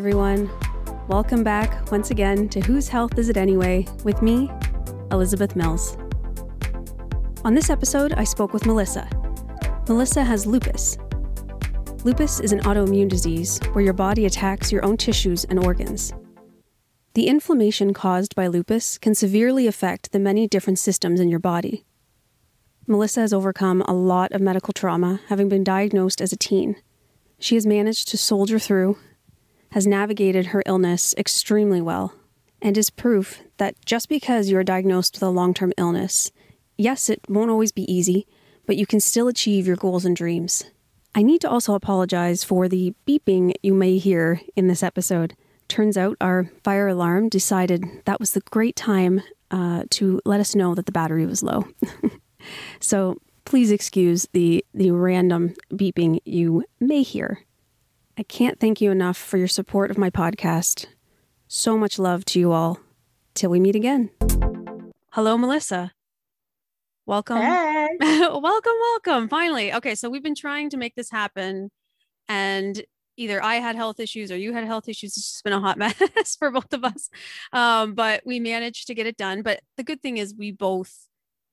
everyone. Welcome back once again to Whose Health Is It Anyway with me, Elizabeth Mills. On this episode, I spoke with Melissa. Melissa has lupus. Lupus is an autoimmune disease where your body attacks your own tissues and organs. The inflammation caused by lupus can severely affect the many different systems in your body. Melissa has overcome a lot of medical trauma, having been diagnosed as a teen. She has managed to soldier through has navigated her illness extremely well and is proof that just because you are diagnosed with a long term illness, yes, it won't always be easy, but you can still achieve your goals and dreams. I need to also apologize for the beeping you may hear in this episode. Turns out our fire alarm decided that was the great time uh, to let us know that the battery was low. so please excuse the, the random beeping you may hear. I can't thank you enough for your support of my podcast. So much love to you all. Till we meet again. Hello, Melissa. Welcome. Hey. welcome, welcome. Finally. Okay, so we've been trying to make this happen, and either I had health issues or you had health issues. It's just been a hot mess for both of us. Um, but we managed to get it done. But the good thing is, we both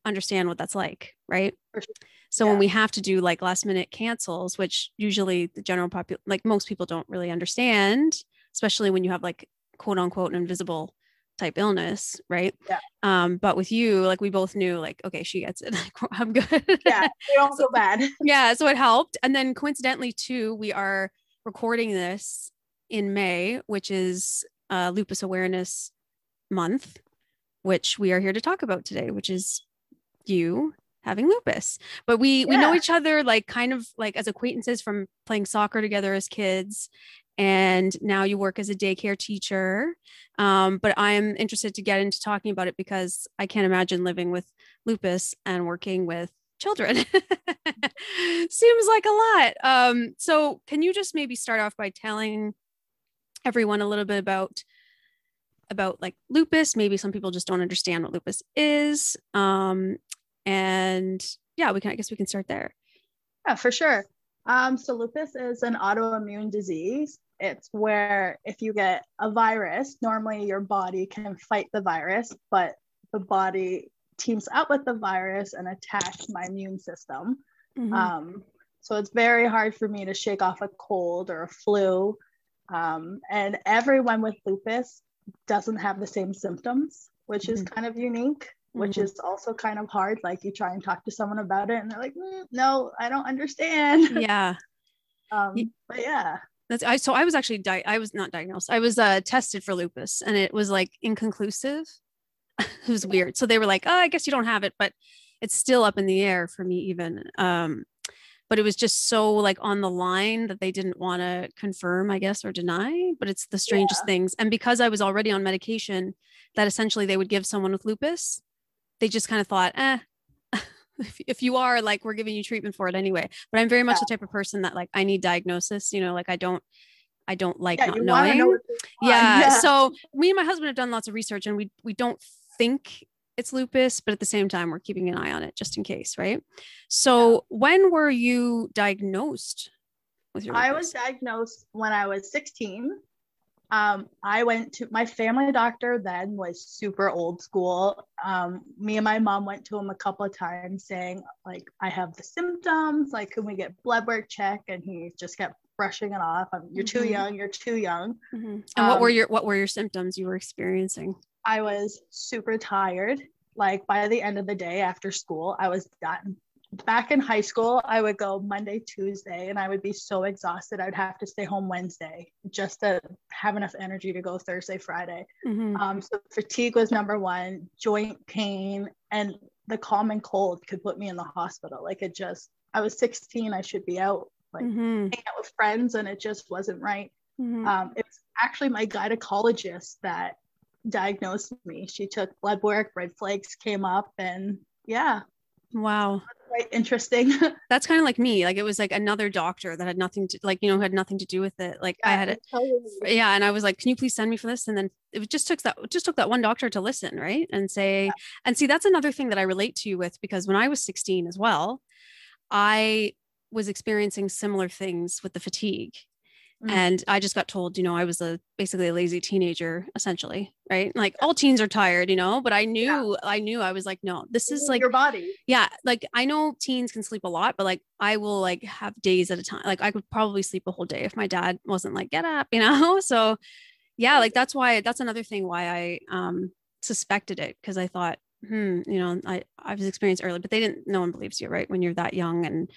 understand what that's like, right? Sure. So yeah. when we have to do like last minute cancels, which usually the general population, like most people don't really understand, especially when you have like quote unquote an invisible type illness, right? Yeah. Um, but with you, like we both knew, like, okay, she gets it. I'm good. yeah, we don't feel bad. yeah, so it helped. And then coincidentally, too, we are recording this in May, which is uh, Lupus Awareness Month, which we are here to talk about today, which is you having lupus. But we yeah. we know each other like kind of like as acquaintances from playing soccer together as kids. And now you work as a daycare teacher. Um, but i'm interested to get into talking about it because i can't imagine living with lupus and working with children. Seems like a lot. Um, so can you just maybe start off by telling everyone a little bit about about like lupus? Maybe some people just don't understand what lupus is. Um, and yeah, we can, I guess we can start there. Yeah, for sure. Um, so lupus is an autoimmune disease. It's where if you get a virus, normally your body can fight the virus, but the body teams up with the virus and attacks my immune system. Mm-hmm. Um, so it's very hard for me to shake off a cold or a flu. Um, and everyone with lupus doesn't have the same symptoms, which mm-hmm. is kind of unique which mm-hmm. is also kind of hard. Like you try and talk to someone about it, and they're like, mm, "No, I don't understand." Yeah. um, but yeah. That's I. So I was actually di- I was not diagnosed. I was uh, tested for lupus, and it was like inconclusive. it was weird. So they were like, "Oh, I guess you don't have it," but it's still up in the air for me even. Um, but it was just so like on the line that they didn't want to confirm, I guess, or deny. But it's the strangest yeah. things. And because I was already on medication, that essentially they would give someone with lupus they just kind of thought, eh, if, if you are like, we're giving you treatment for it anyway. But I'm very much yeah. the type of person that like, I need diagnosis, you know, like I don't, I don't like yeah, not knowing. Know yeah. yeah. So me and my husband have done lots of research and we, we don't think it's lupus, but at the same time, we're keeping an eye on it just in case. Right. So when were you diagnosed with your? I was diagnosed when I was 16 um, I went to my family doctor then was super old school. Um, me and my mom went to him a couple of times saying, like, I have the symptoms, like, can we get blood work check? And he just kept brushing it off. Um, you're mm-hmm. too young, you're too young. Mm-hmm. And what were um, your what were your symptoms you were experiencing? I was super tired. Like by the end of the day after school, I was done back in high school, I would go Monday, Tuesday, and I would be so exhausted. I'd have to stay home Wednesday just to have enough energy to go Thursday, Friday. Mm-hmm. Um, so fatigue was number one, joint pain, and the common cold could put me in the hospital. Like it just, I was 16, I should be out, like mm-hmm. hanging out with friends, and it just wasn't right. Mm-hmm. Um, it was actually my gynecologist that diagnosed me. She took blood work, red flags came up, and yeah. Wow quite interesting. That's kind of like me. Like it was like another doctor that had nothing to like, you know, had nothing to do with it. Like yeah, I had it. Totally. Yeah. And I was like, can you please send me for this? And then it just took that just took that one doctor to listen, right? And say, yeah. and see, that's another thing that I relate to you with because when I was 16 as well, I was experiencing similar things with the fatigue. Mm. And I just got told, you know, I was a basically a lazy teenager, essentially, right? Like all teens are tired, you know, but I knew, I knew I was like, no, this is like your body. yeah like i know teens can sleep a lot but like i will like have days at a time like i could probably sleep a whole day if my dad wasn't like get up you know so yeah like that's why that's another thing why i um suspected it because i thought hmm you know i i was experienced early but they didn't no one believes you right when you're that young and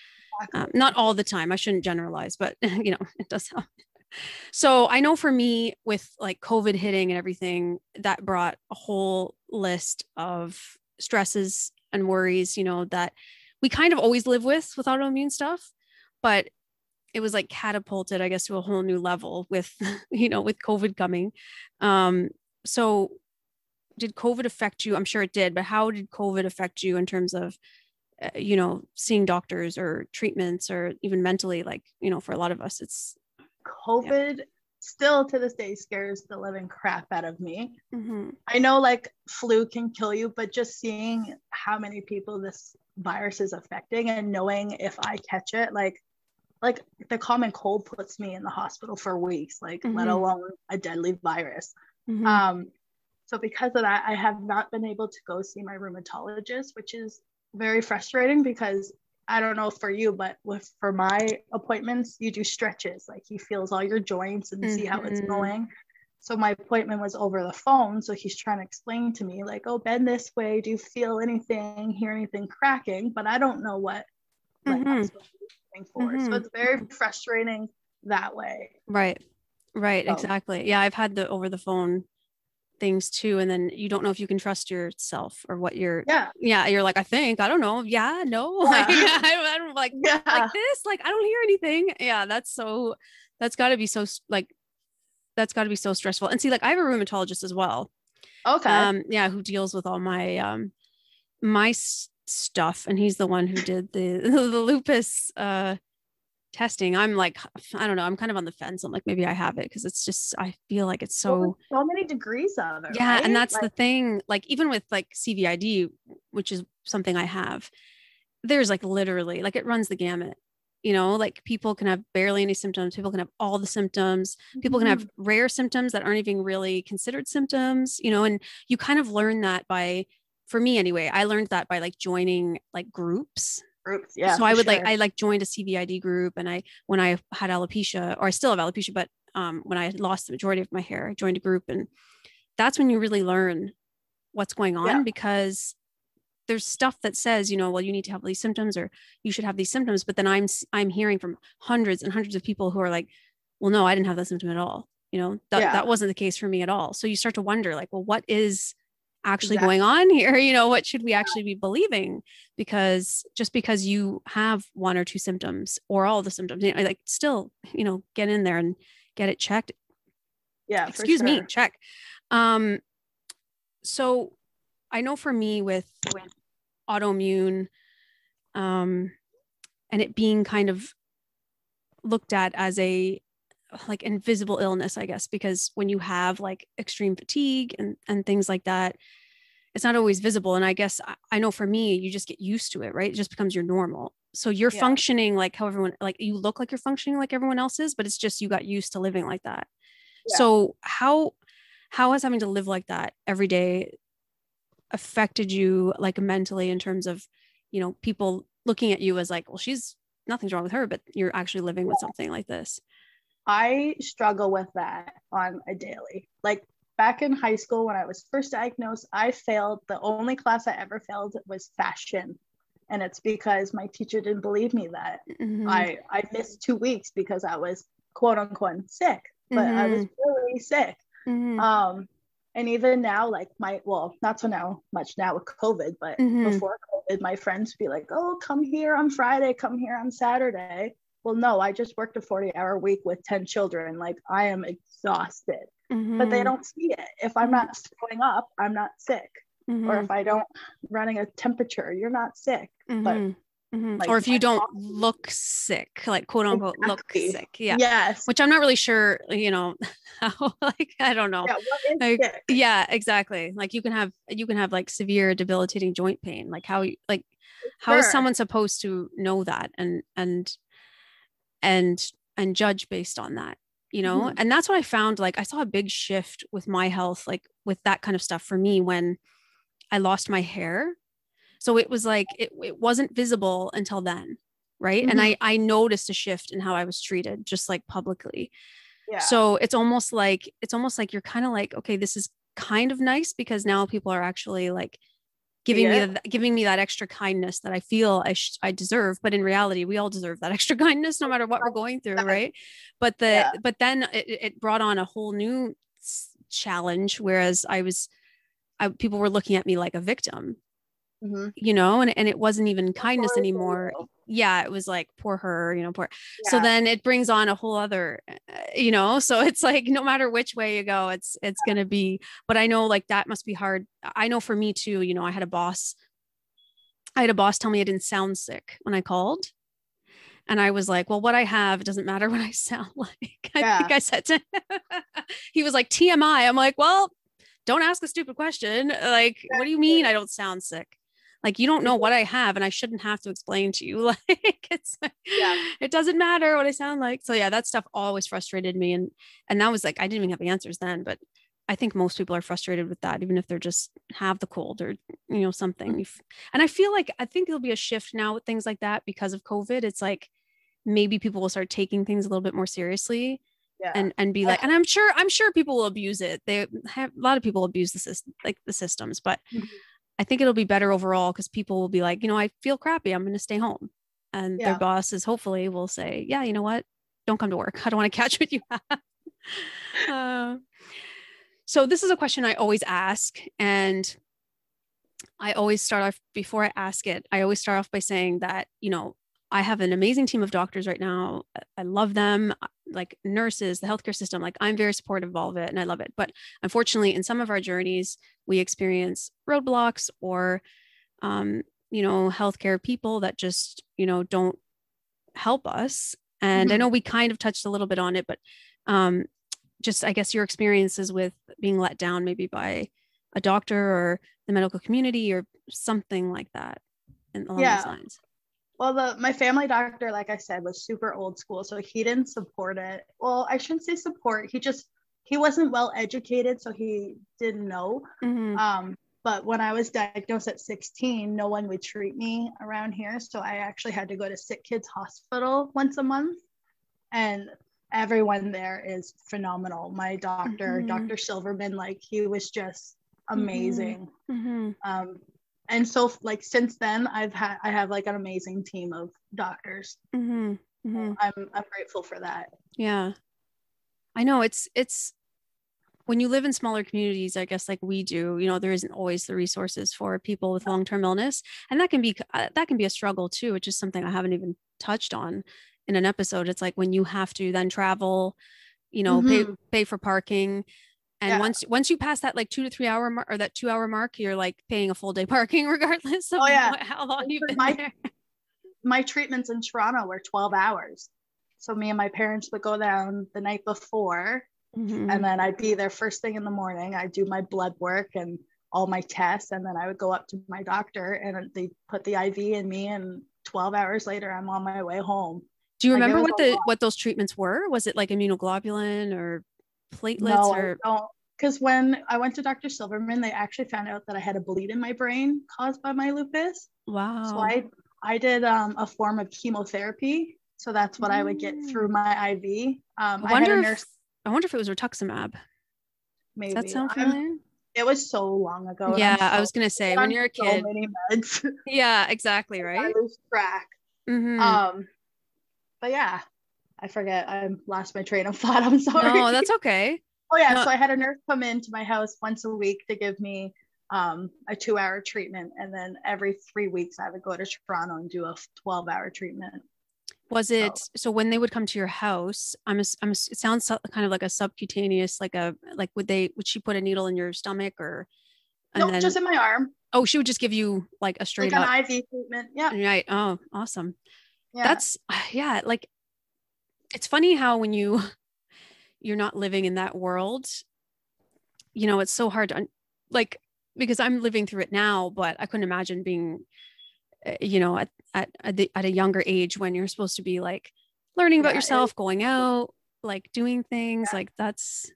um, not all the time i shouldn't generalize but you know it does help. So i know for me with like covid hitting and everything that brought a whole list of stresses and worries you know that we kind of always live with with autoimmune stuff but it was like catapulted i guess to a whole new level with you know with covid coming. Um so did covid affect you i'm sure it did but how did covid affect you in terms of uh, you know seeing doctors or treatments or even mentally like you know for a lot of us it's COVID still to this day scares the living crap out of me. mhm, I know like flu can kill you, but just seeing how many people this virus is affecting and knowing if I catch it, like like the common cold puts me in the hospital for weeks, like let Mhm. alone a deadly virus. mhm, Um, so because of that, I have not been able to go see my rheumatologist, which is very frustrating because I don't know for you, but with for my appointments, you do stretches, like he feels all your joints and see how it's Mhm. going. So my appointment was over the phone. So he's trying to explain to me, like, oh, bend this way. Do you feel anything, hear anything cracking? But I don't know what like, I'm supposed to be for. So Mhm. it's very frustrating that way. right right So- exactly yeah i've had the over the phone things too and then you don't know if you can trust yourself or what you're Yeah. yeah you're like i think i don't know yeah no Yeah. like, I, don't, like Yeah. like this like i don't hear anything yeah that's so that's got to be so like that's got to be so stressful and see like i have a rheumatologist as well okay. um yeah who deals with all my um my stuff and he's the one who did the the lupus uh testing i'm like i don't know i'm kind of on the fence i'm like maybe i have it because it's just i feel like it's so there's so many degrees of it. yeah right? and that's the thing like even with like cvid which is something i have there's like literally like it runs the gamut you know like people can have barely any symptoms people can have all the symptoms people can have mhm. rare symptoms that aren't even really considered symptoms you know and you kind of learn that by for me anyway i learned that by like joining like groups groups. Yeah. so i would like i like joined a cvid group and i when i had alopecia or i still have alopecia but um when i lost the majority of my hair i joined a group and that's when you really learn what's going on Yeah. because there's stuff that says you know well you need to have these symptoms or you should have these symptoms but then i'm i'm hearing from hundreds and hundreds of people who are like well no i didn't have that symptom at all you know that, Yeah. that wasn't the case for me at all so you start to wonder like well what is actually Exactly. going on here you know what should we actually be believing because just because you have one or two symptoms or all the symptoms you know, like still you know get in there and get it checked yeah. excuse me check um so i know for me with with autoimmune um and it being kind of looked at as a like invisible illness i guess because when you have like extreme fatigue and and things like that it's not always visible and i guess i, I know for me you just get used to it right it just becomes your normal so you're Yeah. functioning like how everyone like you look like you're functioning like everyone else is but it's just you got used to living like that Yeah. so how how has having to live like that every day affected you like mentally in terms of you know people looking at you as like well she's nothing's wrong with her but you're actually living with something like this I struggle with that on a daily. Like back in high school when I was first diagnosed, I failed. The only class I ever failed was fashion. And it's because my teacher didn't believe me that Mhm. I, I missed two weeks because I was quote unquote sick, but I was really sick. Mhm. Um, and even now, like my, well, not so now much now with COVID, but Mhm. before COVID, my friends would be like, oh, come here on Friday, come here on Saturday. Well, no, I just worked a 40 hour week with 10 children. Like I am exhausted, but they Mhm. don't see it. If I'm not throwing up, I'm not sick. Or Mhm. if I don't running a temperature, you're not sick. Mhm. Mhm. like, or if you don't look sick like quote unquote look sick yeah Yes. which i'm not really sure you know how like i don't know Yeah. Like yeah exactly like you can have you can have like severe debilitating joint pain like how like how is Sure. someone supposed to know that and and and and judge based on that you know mm-hmm. and that's what i found like i saw a big shift with my health like with that kind of stuff for me when i lost my hair so it was like it, it wasn't visible until then right mm-hmm. and i i noticed a shift in how i was treated just like publicly yeah. so it's almost like it's almost like you're kind of like okay this is kind of nice because now people are actually like giving yeah. me giving me that extra kindness that I feel I sh- I deserve. But in reality, we all deserve that extra kindness, no matter what we're going through, right? But the yeah. but then it, it brought on a whole new challenge. Whereas I was, I, people were looking at me like a victim, mm-hmm. you know, and and it wasn't even kindness anymore yeah, it was like poor her, you know, poor. Yeah. So then it brings on a whole other, uh, you know, so it's like no matter which way you go, it's it's gonna be. But I know like that must be hard. I know for me too. You know, I had a boss. I had a boss tell me I didn't sound sick when I called. And I was like, well, what I have, it doesn't matter what I sound like. I think I said to him, he was like, TMI. I'm like, well, don't ask a stupid question. Like, what do you mean I don't sound sick? Like you don't know what i have and i shouldn't have to explain to you. Like it's yeah. it doesn't matter what i sound like. So yeah that stuff always frustrated me and and that was like i didn't even have the answers then but i think most people are frustrated with that even if they're just have the cold or you know something. Mm-hmm. and i feel like i think there'll be a shift now with things like that because of covid. It's like maybe people will start taking things a little bit more seriously yeah. and and be like and i'm sure i'm sure people will abuse it. They have a lot of people abuse the system like the systems but mm-hmm. I think it'll be better overall because people will be like, you know, I feel crappy. I'm going to stay home. And yeah. their bosses hopefully will say, yeah, you know what? Don't come to work. I don't want to catch what you have. uh, so this is a question I always ask. And I always start off before I ask it, I always start off by saying that, you know, I have an amazing team of doctors right now. I love them, like nurses, the healthcare system. Like I'm very supportive of all of it and I love it. But unfortunately, in some of our journeys, we experience roadblocks or, um, you know, healthcare people that just, you know, don't help us. And mm-hmm. I know we kind of touched a little bit on it, but um, just I guess your experiences with being let down maybe by a doctor or the medical community or something like that and along yeah. those lines. Well, the my family doctor, like I said, was super old school, so he didn't support it. Well, I shouldn't say support. He just he wasn't well educated, so he didn't know. Mm-hmm. Um, but when I was diagnosed at 16, no one would treat me around here, so I actually had to go to Sick Kids Hospital once a month, and everyone there is phenomenal. My doctor, mm-hmm. Dr. Silverman, like he was just mm-hmm. amazing. Mm-hmm. Um, and so like since then i've had i have like an amazing team of doctors mm-hmm. Mm-hmm. i'm i'm grateful for that yeah i know it's it's when you live in smaller communities i guess like we do you know there isn't always the resources for people with long-term illness and that can be uh, that can be a struggle too which is something i haven't even touched on in an episode it's like when you have to then travel you know mm-hmm. pay pay for parking and yeah. once once you pass that like two to three hour mark or that two hour mark you're like paying a full day parking regardless of oh, yeah. what, how long you've been my, there my treatments in toronto were 12 hours so me and my parents would go down the night before mm-hmm. and then i'd be there first thing in the morning i'd do my blood work and all my tests and then i would go up to my doctor and they put the iv in me and 12 hours later i'm on my way home do you remember what the what those treatments were was it like immunoglobulin or platelets no, or because when I went to Dr. Silverman, they actually found out that I had a bleed in my brain caused by my lupus. Wow. So I I did um, a form of chemotherapy. So that's what mm. I would get through mm. my IV. Um, I wonder I nurse- if I wonder if it was rituximab. Maybe. Does that sound familiar? It was so long ago. Yeah, so, I was gonna say when you're a kid. So yeah, exactly. Right. I lose track. Mm-hmm. Um, but yeah, I forget. I lost my train of thought. I'm sorry. No, that's okay. oh yeah, no. so I had a nurse come into my house once a week to give me um, a two-hour treatment, and then every three weeks I would go to Toronto and do a 12-hour treatment. Was it so, so when they would come to your house? I'm a, I'm a, it sounds kind of like a subcutaneous, like a like would they would she put a needle in your stomach or? no, just in my arm. Oh, she would just give you like a straight like up IV treatment. Yeah. Right. Oh, awesome. Yeah. That's yeah. Like it's funny how when you you're not living in that world you know it's so hard to like because i'm living through it now but i couldn't imagine being eh, you know at at, at, the, at a younger age when you're supposed to be like learning about yeah, yourself going out like doing things Yeah. like that's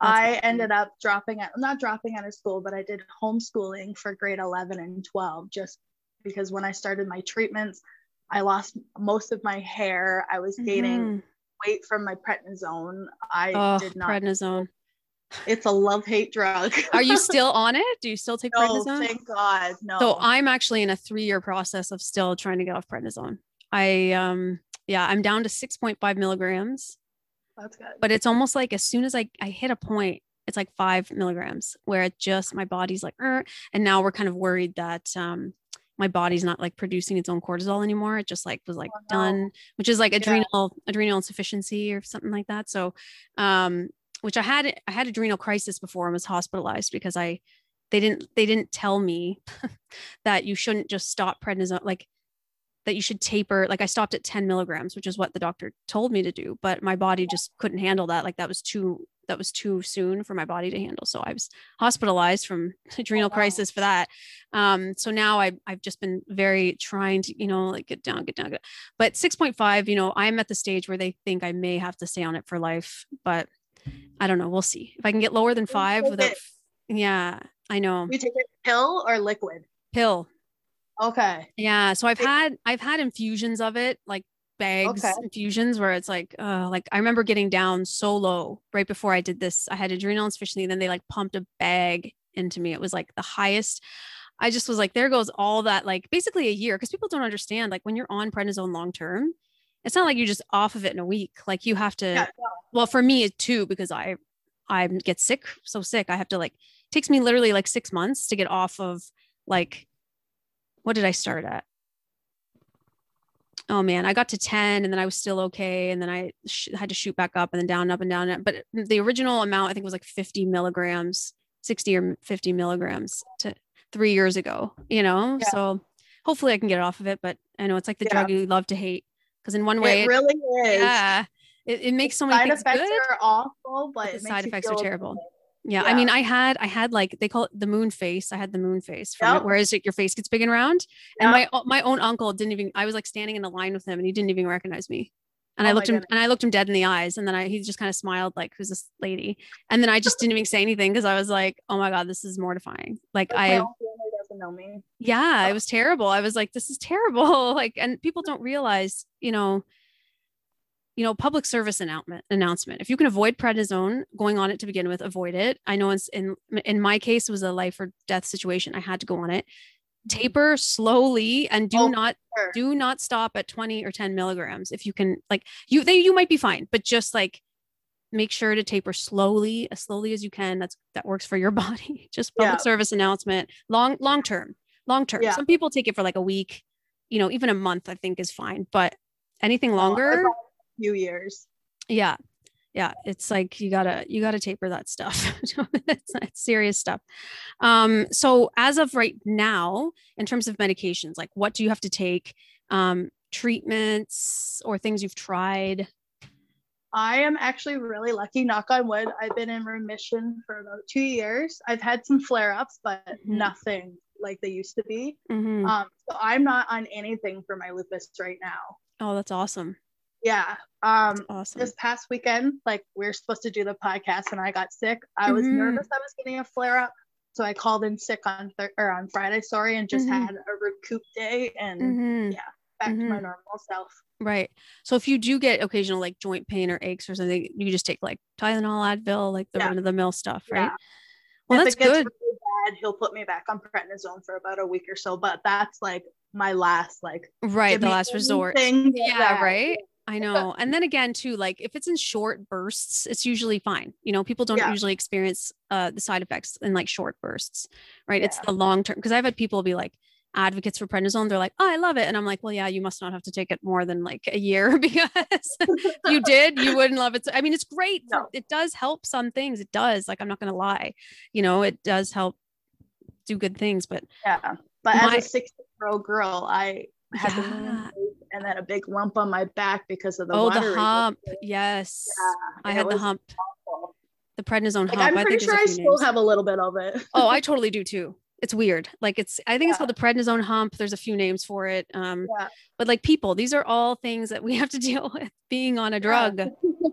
I awesome. ended up dropping out, not dropping out of school, but I did homeschooling for grade 11 and 12 just because when I started my treatments, I lost most of my hair. I was gaining Mhm. weight from my prednisone. I oh did not. prednisone it's a love hate drug. are you still on it do you still take no, prednisone thank God. No. So I'm actually in a three year process of still trying to get off prednisone. I um yeah, I'm down to 6.5 milligrams, That's good. but it's almost like as soon as I, I hit a point, it's like five milligrams where it just my body's like, "Er," and now we're kind of worried that um my body's not like producing its own cortisol anymore. It just like was like Oh, no. done, which is like Yeah. adrenal adrenal insufficiency or something like that. So um which I had I had adrenal crisis before and was hospitalized because I they didn't they didn't tell me that you shouldn't just stop prednisone like that you should taper like i stopped at 10 milligrams which is what the doctor told me to do but my body just couldn't handle that like that was too that was too soon for my body to handle. So i was hospitalized from adrenal wow. crisis for that. Um so now I, i've just been very trying to you know like get down get down get but 6.5 you know i'm at the stage where they think i may have to stay on it for life but i don't know. We'll see. If i can get lower than five without it- yeah i know. You take it pill or liquid? pill. Okay. Yeah, so I've had I've had infusions of it, like bags Okay. infusions where it's like uh like I remember getting down so low right before I did this. I had adrenal insufficiency, and then they like pumped a bag into me. It was like the highest. I just was like, there goes all that, like basically a year, because people don't understand. Like when you're on prednisone long term, it's not like you're just off of it in a week. Like you have to. Yeah. Well, for me too, because I I get sick so sick. I have to like it takes me literally like six months to get off of like what did I start at? Oh man, I got to 10 and then I was still okay. And then I sh- had to shoot back up and then down, up and down. But the original amount, I think was like 50 milligrams, 60 or 50 milligrams to three years ago, you know? Yeah. So hopefully I can get off of it. But I know it's like the Yeah. drug you love to hate because in one way, it really is. yeah, it, it makes so many Side effects good. are awful, but But the side effects are terrible. good. Yeah, I mean, I had I had like they call it the moon face. I had the moon face from Yep. it, whereas your face gets big and round. And Yep. my my own uncle didn't even. I was like standing in a line with him, and he didn't even recognize me. And Oh I looked him goodness. and I looked him dead in the eyes, and then I he just kind of smiled like, "Who's this lady?" And then I just didn't even say anything because I was like, "Oh my god, this is mortifying." Like I doesn't know me. yeah, it was terrible. I was like, this is terrible. Like, and people don't realize, you know, you know, public service announcement announcement. If you can avoid prednisone going on it to begin with, avoid it. I know it's in in my case it was a life or death situation. I had to go on it. Taper slowly and do Oh, not Sure. do not stop at 20 or 10 milligrams. If you can like you they you might be fine, but just like make sure to taper slowly, as slowly as you can. That's that works for your body. Just public Yeah. service announcement. Long long term. Long term. Yeah. Some people take it for like a week, you know, even a month, I think is fine. But anything oh, longer, gone a few years. yeah. Yeah. It's like you gotta you gotta taper that stuff. it's, it's serious stuff. Um, so as of right now, in terms of medications, like what do you have to take? Um, treatments or things you've tried? I am actually really lucky, knock on wood. I've been in remission for about two years. I've had some flare ups, but Mhm. nothing like they used to be. Mhm. Um, so I'm not on anything for my lupus right now. Oh, that's awesome. Yeah. Um, Awesome. this past weekend, like we are supposed to do the podcast and I got sick. I was Mhm. nervous I was getting a flare up. So I called in sick on th- or on Friday, sorry, and just Mhm. had a recoup day and Mhm. yeah. back to my Mhm. normal self. Right. So if you do get occasional like joint pain or aches or something, you just take like Tylenol, Advil, like the Yeah. run of the mill stuff, right? Yeah. Well, if that's it gets good. really bad, he'll put me back on prednisone for about a week or so, but that's like my last like Right. The last resort. anything Yeah. that- Right. I know. And then again, too, like if it's in short bursts, it's usually fine. You know, people don't Yeah. usually experience uh, the side effects in like short bursts, right? It's the long term. Because I've had people be like advocates for prednisone. They're like, oh, I love it. And I'm like, well, yeah, you must not have to take it more than like a year because you did, you wouldn't love it. So, I mean, it's great. For, No. It does help some things. It does. Like, I'm not going to lie. You know, it does help do good things, but Yeah. But My- as a six year old girl, I had Yeah. face and then a big lump on my back because of the oh, the hump. Yes. Yeah, I had the hump, awful. the prednisone Like, hump. I'm I pretty think sure I there's a few still names. have a little bit of it. oh, I totally do too. It's weird. Like it's I think it's called the prednisone hump. There's a few names for it. Um, Yeah. but like people, these are all things that we have to deal with being on a drug.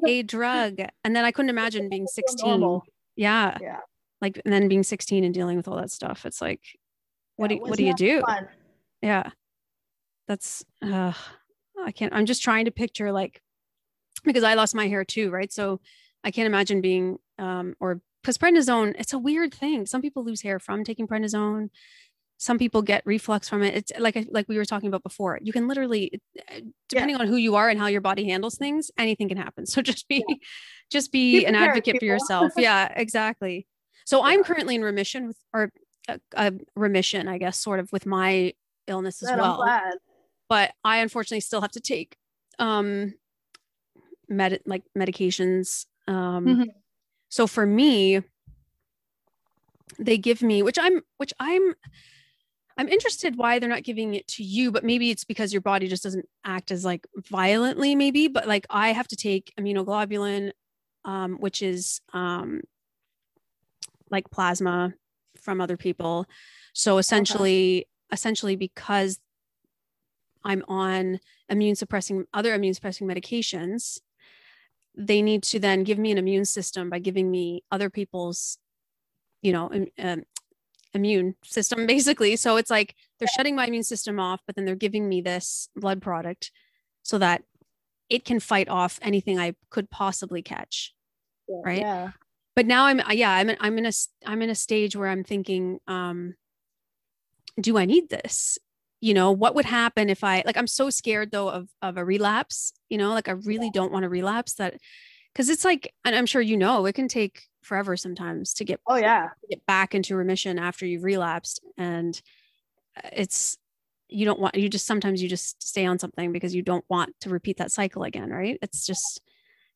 a drug. And then I couldn't imagine being 16. Normal. Yeah. Yeah. Like and then being 16 and dealing with all that stuff. It's like, what do what do you do? fun. Yeah. That's uh I can't I'm just trying to picture like because I lost my hair too, right? So I can't imagine being um or because prednisone, it's a weird thing. Some people lose hair from taking prednisone. Some people get reflux from it. It's like like we were talking about before. You can literally, uh, depending on who you are and how your body handles things, anything can happen. So just be, just be Be an advocate for yourself. Yeah, exactly. So I'm currently in remission with, or a, a remission, I guess, sort of with my illness as well. But I unfortunately still have to take um med like medications. Um Mhm. so for me they give me which I'm which I'm I'm interested why they're not giving it to you, but maybe it's because your body just doesn't act as like violently, maybe. But like I have to take immunoglobulin, um, which is um like plasma from other people. So essentially, essentially because I'm on immune suppressing other immune suppressing medications, they need to then give me an immune system by giving me other people's, you know, um, immune system basically. So it's like they're shutting my immune system off, but then they're giving me this blood product so that it can fight off anything I could possibly catch. right? Yeah. But now I'm yeah I'm in, I'm in a I'm in a stage where I'm thinking, um, do I need this? You know, what would happen if I like I'm so scared though of of a relapse, you know, like I really don't want to relapse that because it's like and I'm sure you know it can take forever sometimes to get Oh yeah. get back into remission after you've relapsed and uh, it's you don't want you just sometimes you just stay on something because you don't want to repeat that cycle again right it's just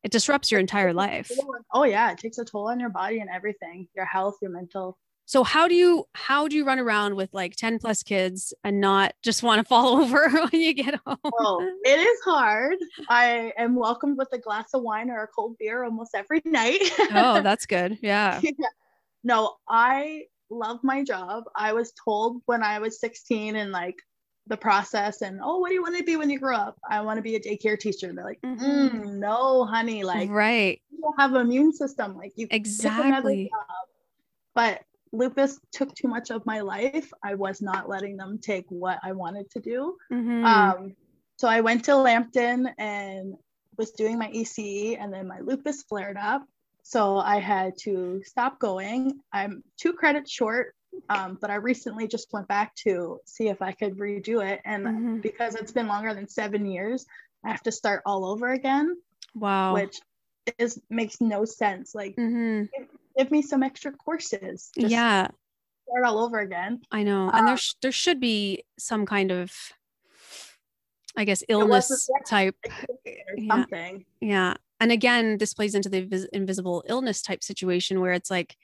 it disrupts your entire life Oh yeah. It takes a toll on your body and everything. Your health, your mental. So how do you how do you run around with like 10 plus kids and not just want to fall over when you get home Well, it is hard. I am welcomed with a glass of wine or a cold beer almost every night. oh that's good yeah no, I love my job. I was told when I was 16 and like the process and oh, what do you want to be when you grow up? I want to be a daycare teacher. And they're like, Mhm. "Mm, no, honey, like right you don't have an immune system. Like you exactly job. But lupus took too much of my life. I was not letting them take what I wanted to do. Mhm. Um, so I went to Lambton and was doing my ECE, and then my lupus flared up. So I had to stop going. I'm two credits short, um, but I recently just went back to see if I could redo it. And Mhm. because it's been longer than seven years, I have to start all over again, wow which is makes no sense. Like, Mhm. give me some extra courses. Just yeah start all over again. I know. And there Um, sh- there should be some kind of I guess illness type. Or Yeah. something. Yeah. And again, this plays into the vis- invisible illness type situation where it's like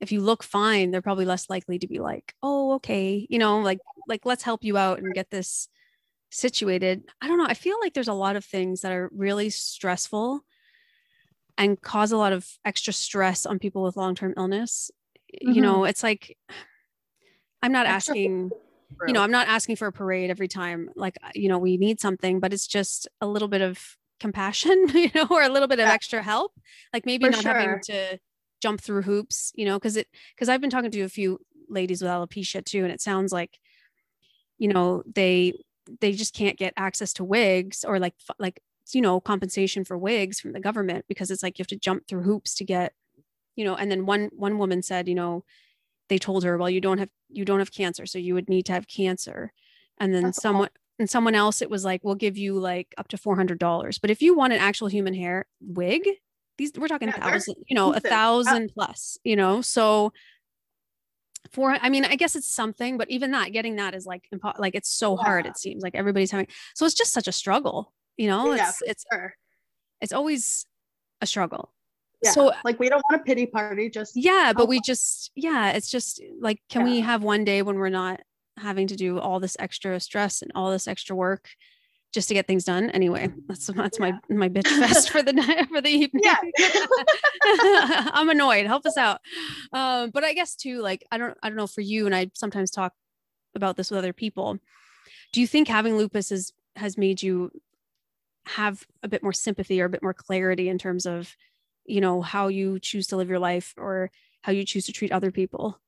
if you look fine, they're probably less likely to be like, "Oh, okay, you know, like like let's help you out and get this situated." I don't know. I feel like there's a lot of things that are really stressful and cause a lot of extra stress on people with long-term illness. You know, it's like I'm not asking you know i'm not asking for a parade every time like uh, you know we need something but it's just a little bit of compassion you know or a little bit of Yeah. extra help like maybe For not having to jump through hoops you know because it because i've been talking to a few ladies with alopecia too and it sounds like you know they they just can't get access to wigs or like like you know compensation for wigs from the government because it's like you have to jump through hoops to get you know and then one one woman said you know they told her well you don't have you don't have cancer so you would need to have cancer. And then That's someone and someone else it was like we'll give you like up to $400 but if you want an actual human hair wig these we're talking Yeah, thousand you know a thousand plus you know so for i mean i guess it's something but even that getting that is like impo- like it's so hard it seems like everybody's having so it's just such a struggle you know Yeah, it's it's sure. it's always a struggle. Yeah. so like we don't want a pity party, just yeah but we just yeah it's just like can we have one day when we're not having to do all this extra stress and all this extra work just to get things done? Anyway that's that's my my bitch fest for the night for the evening. Yeah. i'm annoyed. Help us out. Um but i guess too like i don't i don't know for you and i sometimes talk about this with other people do you think having lupus is has made you have a bit more sympathy or a bit more clarity in terms of you know how you choose to live your life or how you choose to treat other people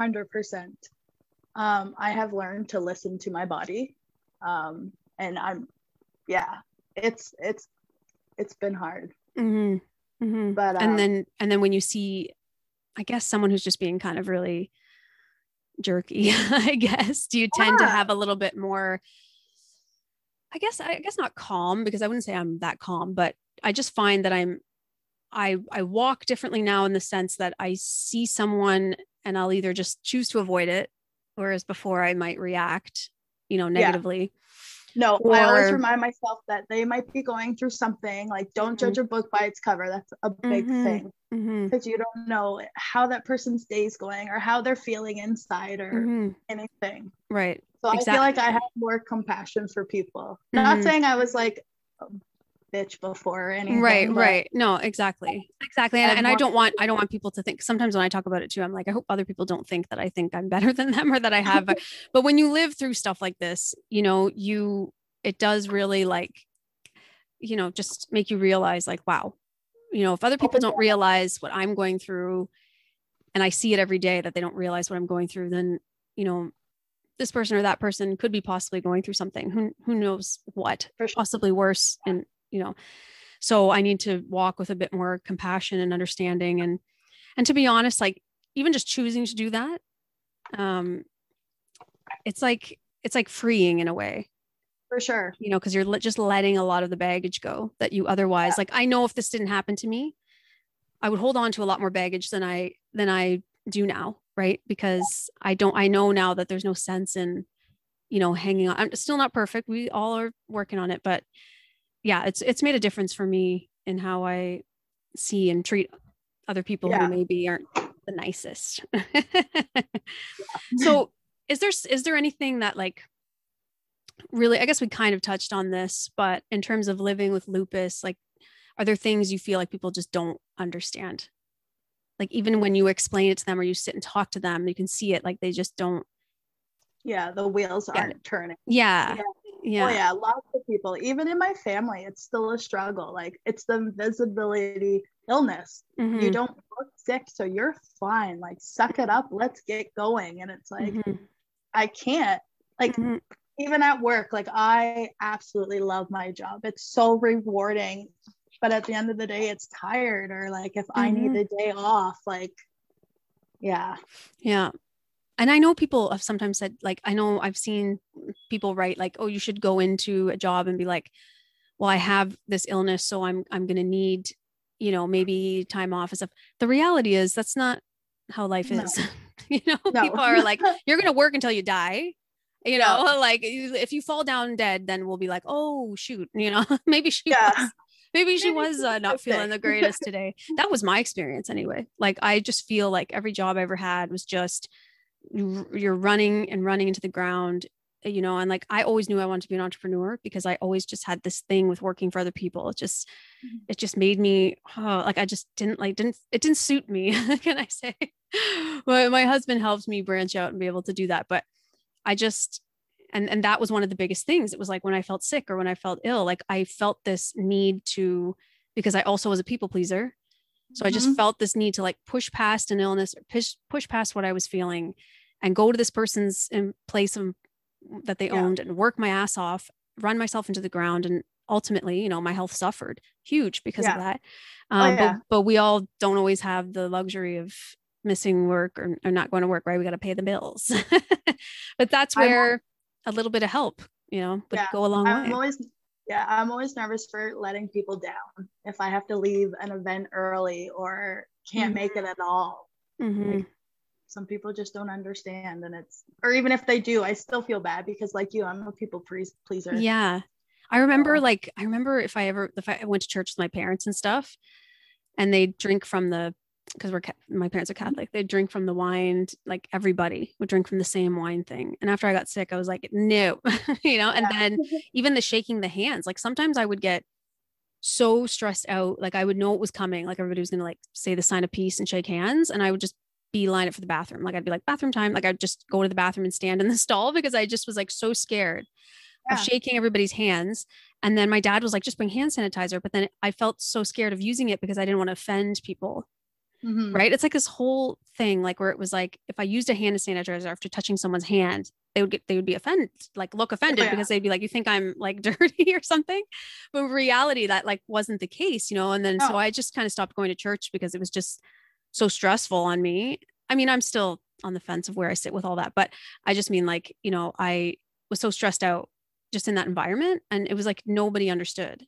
100% um, i have learned to listen to my body um, and i'm yeah it's it's it's been hard mm-hmm. Mm-hmm. but um, and then and then when you see i guess someone who's just being kind of really jerky i guess do you tend Yeah. to have a little bit more i guess i guess not calm because i wouldn't say i'm that calm but i just find that i'm i i walk differently now in the sense that i see someone and i'll either just choose to avoid it whereas before i might react you know negatively no i always remind myself that they might be going through something like don't Mhm. judge a book by its cover that's a big Mhm. thing Mhm, because you don't know how that person's day's going or how they're feeling inside or mhm. anything right so i feel like i have more compassion for people. Not Mhm. saying i was like a bitch before or anything right right. No exactly. Exactly. And, and i don't want i don't want people to think sometimes when i talk about it too i'm like i hope other people don't think that i think i'm better than them or that i have but, but when you live through stuff like this you know you it does really like you know just make you realize like wow. You know if other people don't realize what i'm going through and i see it every day that they don't realize what i'm going through then you know this person or that person could be possibly going through something. Who who knows what? Sure. possibly worse and you know. So i need to walk with a bit more compassion and understanding and and to be honest like even just choosing to do that um it's like it's like freeing in a way. For sure. You know because you're le- just letting a lot of the baggage go that you otherwise like i know if this didn't happen to me i would hold on to a lot more baggage than i than i do now right? Because i don't i know now that there's no sense in you know hanging on i'm still not perfect. We all are working on it but yeah it's it's made a difference for me in how i see and treat other people Yeah. who maybe aren't the nicest. So is there is there anything that like really i guess we kind of touched on this but in terms of living with lupus like are there things you feel like people just don't understand like even when you explain it to them or you sit and talk to them you can see it like they just don't yeah the wheels aren't turning yeah Yeah. yeah, Oh yeah, lots of people. Even in my family, it's still a struggle. Like it's the visibility illness. Mhm, You don't look sick, so you're fine. Like suck it up. Let's get going. And it's like mhm, I can't. Like mhm. even at work, like I absolutely love my job. It's so rewarding. But at the end of the day, it's tired. Or like if I need Mhm. a day off, like yeah. Yeah. And I know people have sometimes said, like, I know I've seen people write, like, oh, you should go into a job and be like, well, I have this illness, so I'm I'm gonna need, you know, maybe time off and stuff. The reality is that's not how life No. is. you know, No. people are like, you're gonna work until you die. You Yeah. know, like if you fall down dead, then we'll be like, oh shoot, you know, maybe she Yeah. was maybe she was uh, not feeling the greatest today. That was my experience anyway. Like i just feel like every job i ever had was just you're running and running into the ground you know and like i always knew i wanted to be an entrepreneur because i always just had this thing with working for other people. It just Mhm. it just made me oh, like i just didn't like didn't it didn't suit me can i say? Well my husband helped me branch out and be able to do that but i just and and that was one of the biggest things it was like when i felt sick or when i felt ill like i felt this need to because i also was a people pleaser so i just Mhm. felt this need to like push past an illness or push push past what i was feeling and go to this person's in place of that they Yeah. owned and work my ass off run myself into the ground and ultimately you know my health suffered huge because Yeah. of that Oh, um, yeah. but, but we all don't always have the luxury of missing work or, or not going to work right we got to pay the bills but that's where a little bit of help you know would Yeah, go a long I'm way always yeah, I'm always nervous for letting people down if I have to leave an event early or can't make it at all. Mhm. Some people just don't understand and it's or even if they do, I still feel bad because like you, I'm a people pleas- pleaser. Yeah. I remember like I remember if I ever if I went to church with my parents and stuff and they drink from the because we're my parents are mm-hmm. Catholic, they drink from the wine, like everybody would drink from the same wine thing. And after I got sick, I was like, no, you know, and Yeah. then even the shaking the hands, like sometimes I would get so stressed out, like I would know it was coming, like everybody was gonna like say the sign of peace and shake hands, and I would just beeline it for the bathroom. Like I'd be like, bathroom time. Like I'd just go to the bathroom and stand in the stall because I just was like so scared. of shaking everybody's hands. And then my dad was like, just bring hand sanitizer. But then I felt so scared of using it because I didn't want to offend people. Mhm. Right. It's like this whole thing, like where it was like, if I used a hand sanitizer after touching someone's hand, they would get, they would be offended, like look offended yeah. because they'd be like, you think I'm like dirty or something. But in reality, that like wasn't the case, you know? And then so I just kind of stopped going to church because it was just so stressful on me. I mean, I'm still on the fence of where I sit with all that, but I just mean like, you know, I was so stressed out just in that environment and it was like nobody understood.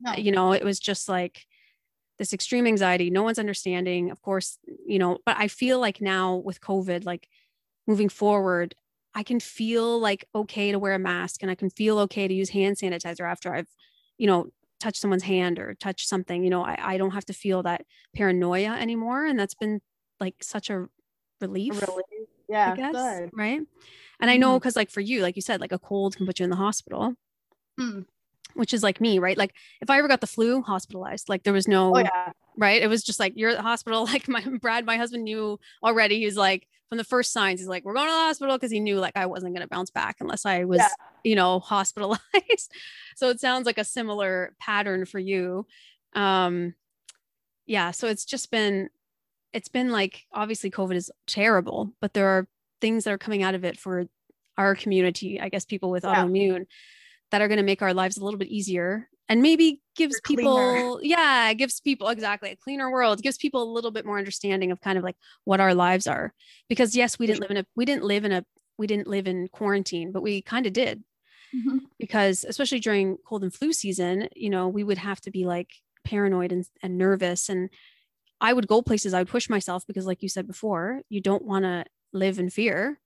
No. You know, it was just like this extreme anxiety, no one's understanding, of course, you know, but I feel like now with COVID, like moving forward, I can feel like okay to wear a mask and I can feel okay to use hand sanitizer after I've, you know, touched someone's hand or touched something. You know, I, I don't have to feel that paranoia anymore. And that's been like such a relief. Really? Yeah. I guess, Good. right? And I know because, like, for you, like you said, like a cold can put you in the hospital, Hmm. Which is like me, right? Like, if I ever got the flu, hospitalized, like there was no, Oh yeah. right? It was just like you're at the hospital. Like my Brad, my husband knew already. He was like, from the first signs, he's like, we're going to the hospital because he knew like I wasn't going to bounce back unless I was, Yeah. you know, hospitalized. so it sounds like a similar pattern for you. Um, yeah. So it's just been, it's been like obviously COVID is terrible, but there are things that are coming out of it for our community, I guess people with Yeah. autoimmune that are going to make our lives a little bit easier and maybe gives people yeah gives people exactly a cleaner world gives people a little bit more understanding of kind of like what our lives are. Because yes we didn't live in a we didn't live in a we didn't live in quarantine but we kind of did. Mhm. because especially during cold and flu season you know we would have to be like paranoid and, and nervous. And i would go places i would push myself because like you said before you don't want to live in fear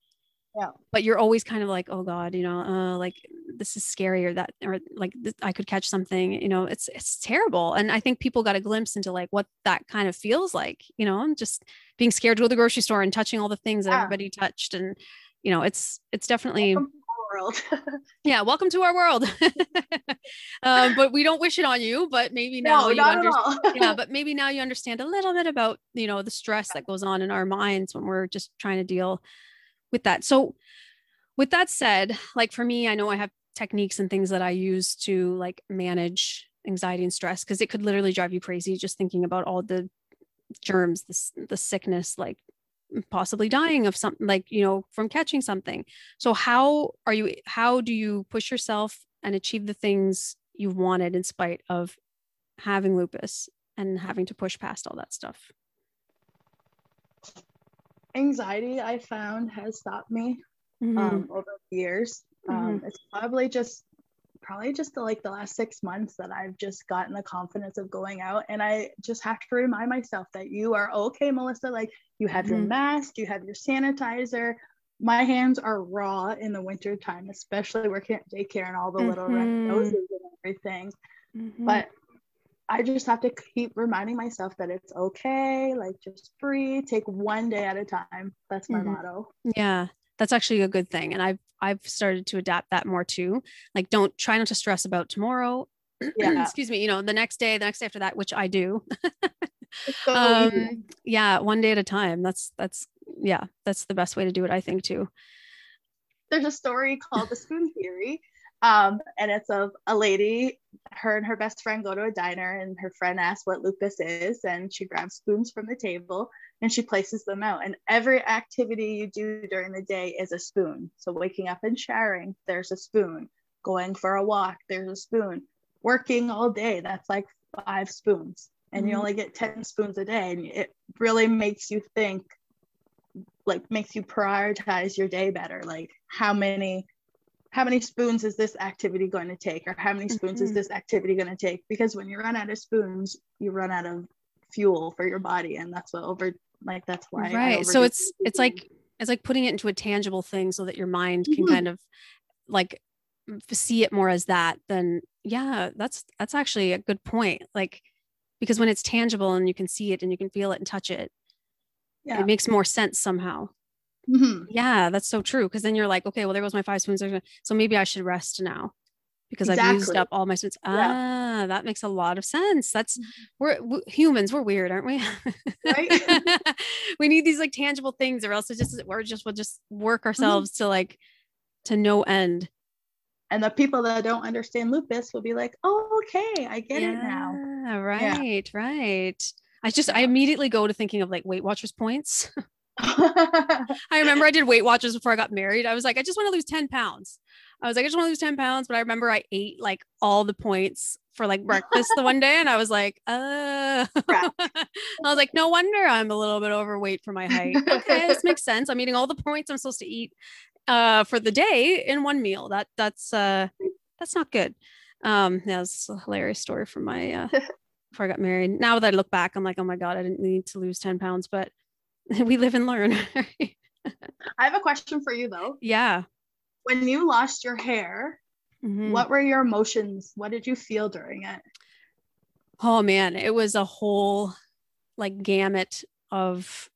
Yeah. but you're always kind of like oh god you know uh, like this is scary or that or like th- i could catch something you know it's it's terrible and i think people got a glimpse into like what that kind of feels like you know just being scared to go to the grocery store and touching all the things that Yeah. everybody touched and you know it's it's definitely Welcome world. yeah welcome to our world um, but we don't wish it on you but maybe now no, you understand yeah but maybe now you understand a little bit about you know the stress that goes on in our minds when we're just trying to deal with that. So with that said like for me i know i have techniques and things that i use to like manage anxiety and stress because it could literally drive you crazy just thinking about all the germs the, the sickness like possibly dying of something like you know from catching something. So how are you how do you push yourself and achieve the things you wanted in spite of having lupus and having to push past all that stuff Anxiety, I found, has stopped me Mhm. um, over the years. Um, it's probably just probably just the, like the last six months that I've just gotten the confidence of going out and I just have to remind myself that you are okay, Melissa. Like you have your Mhm. mask, you have your sanitizer. My hands are raw in the winter time, especially working at daycare and all the little red Mhm. noses and everything. Mhm. But I just have to keep reminding myself that it's okay. Like just breathe, take one day at a time. That's my Mhm. motto. yeah that's actually a good thing and i've i've started to adapt that more too like don't try not to stress about tomorrow Yeah. excuse me you know the next day the next day after that which i do so um yeah one day at a time that's that's yeah that's the best way to do it i think too there's a story called the spoon theory um, and it's of a lady her and her best friend go to a diner and her friend asks what lupus is and she grabs spoons from the table and she places them out. And every activity you do during the day is a spoon. So waking up and showering there's a spoon. Going for a walk there's a spoon. Working all day that's like five spoons. And you Mhm. only get 10 spoons a day and it really makes you think like makes you prioritize your day better. Like how many how many spoons is this activity going to take? Or how many spoons is Mhm. this activity going to take? Because when you run out of spoons you run out of fuel for your body and that's what over like that's why right. So it's it's like it's like putting it into a tangible thing so that your mind can Mhm. kind of like see it more as that then yeah that's that's actually a good point. Like because when it's tangible and you can see it and you can feel it and touch it yeah. it makes more sense somehow Mhm. yeah that's so true because then you're like okay well there goes my five spoons so maybe i should rest now because i've used up all my spoons ah that makes a lot of sense that's Mhm. we're w- humans we're weird aren't we Right? we need these like tangible things or else it just we're just we'll just Mm-hmm. work ourselves to like to no end And the people that don't understand lupus will be like, oh, okay, I get yeah, it now. Right, yeah. right. I just, I immediately go to thinking of like Weight Watchers points. I remember I did Weight Watchers before I got married. I was like, I just want to lose 10 pounds. I was like, I just want to lose 10 pounds. But I remember I ate like all the points for like breakfast the one day and I was like, uh I was like, no wonder I'm a little bit overweight for my height. Okay, this makes sense. I'm eating all the points I'm supposed to eat uh for the day in one meal. That that's uh that's not good. Um yeah, was a hilarious story from my uh before I got married. Now that I look back, I'm like, oh my God, I didn't need to lose 10 pounds, but we live and learn. I have a question for you though. Yeah. When you lost your hair, mm-hmm. what were your emotions? What did you feel during it? Oh man, it was a whole like gamut of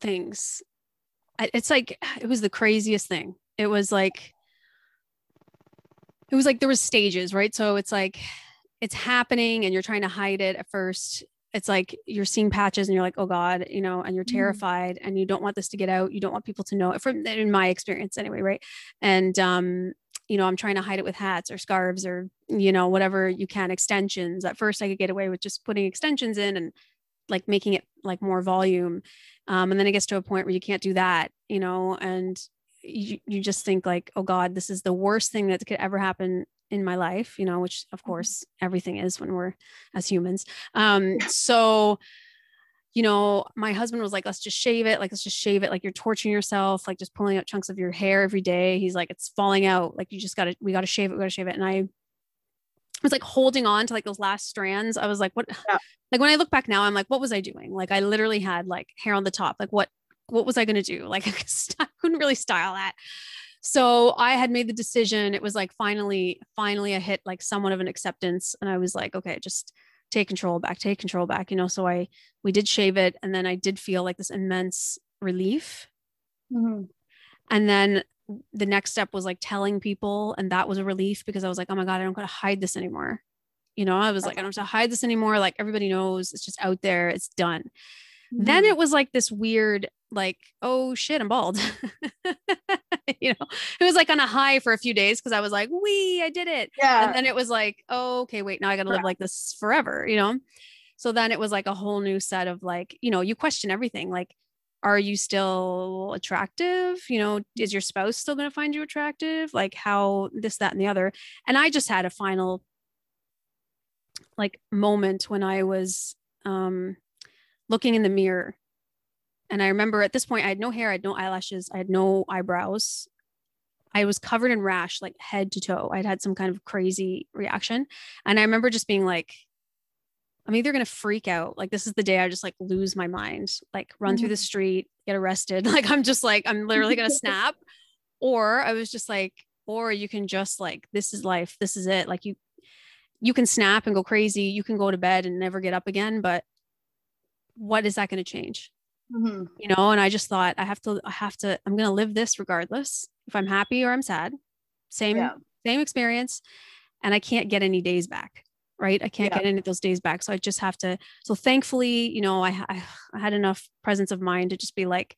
things. It's like it was the craziest thing. It was like it was like there was stages, right? So it's like it's happening and you're trying to hide it at first it's like you're seeing patches and you're like oh god you know and you're mm-hmm. terrified mm and you don't want this to get out. You don't want people to know it from in my experience anyway right? And um you know i'm trying to hide it with hats or scarves or you know whatever you can extensions. At first i could get away with just putting extensions in and like making it like more volume. Um, and then it gets to a point where you can't do that you know and you, you just think like oh god this is the worst thing that could ever happen in my life, you know, which of mm-hmm. course everything is when we're as humans. Um, so, you know, my husband was like, let's just shave it. Like, let's just shave it. Like you're torturing yourself, like just pulling out chunks of your hair every day. He's like, it's falling out. Like you just gotta, we gotta shave it. We gotta shave it. And I was like holding on to like those last strands. I was like, what, yeah. like when I look back now, I'm like, what was I doing? Like I literally had like hair on the top. Like what, what was I going to do? Like I couldn't really style that so i had made the decision. It was like finally finally i hit like somewhat of an acceptance. And i was like okay just take control back take control back you know? So i we did shave it. And then i did feel like this immense relief. Mm-hmm. and then the next step was like telling people. And that was a relief because i was like oh my god i don't gotta hide this anymore. You know? I was like i don't have to hide this anymore. Like everybody knows. It's just out there. It's done. Mm-hmm. then it was like this weird like oh shit i'm bald you know, it was like on a high for a few days because I was like, we, I did it. Yeah. And then it was like, oh, okay, wait, now I got to live like this forever, you know? So then it was like a whole new set of like, you know, you question everything. Like, are you still attractive? You know, is your spouse still going to find you attractive? Like, how this, that, and the other. And I just had a final like moment when I was um, looking in the mirror and I remember at this point, I had no hair, I had no eyelashes, I had no eyebrows. I was covered in rash, like head to toe. I'd had some kind of crazy reaction. And I remember just being like, I'm either going to freak out. Like, this is the day I just like lose my mind, like run mm-hmm. through the mm-hmm. street, get arrested. Like, I'm just like, I'm literally going to snap. Or I was just like, or you can just like, this is life. This is it. Like, you, you can snap and go crazy. You can go to bed and never get up again. But what is that going to change? Mm-hmm. you know and i just thought i have to i have to i'm going to live this regardless if i'm happy or i'm sad same yeah. same experience and i can't get any days back right i can't yeah. get any of those days back so i just have to so thankfully you know I, I i had enough presence of mind to just be like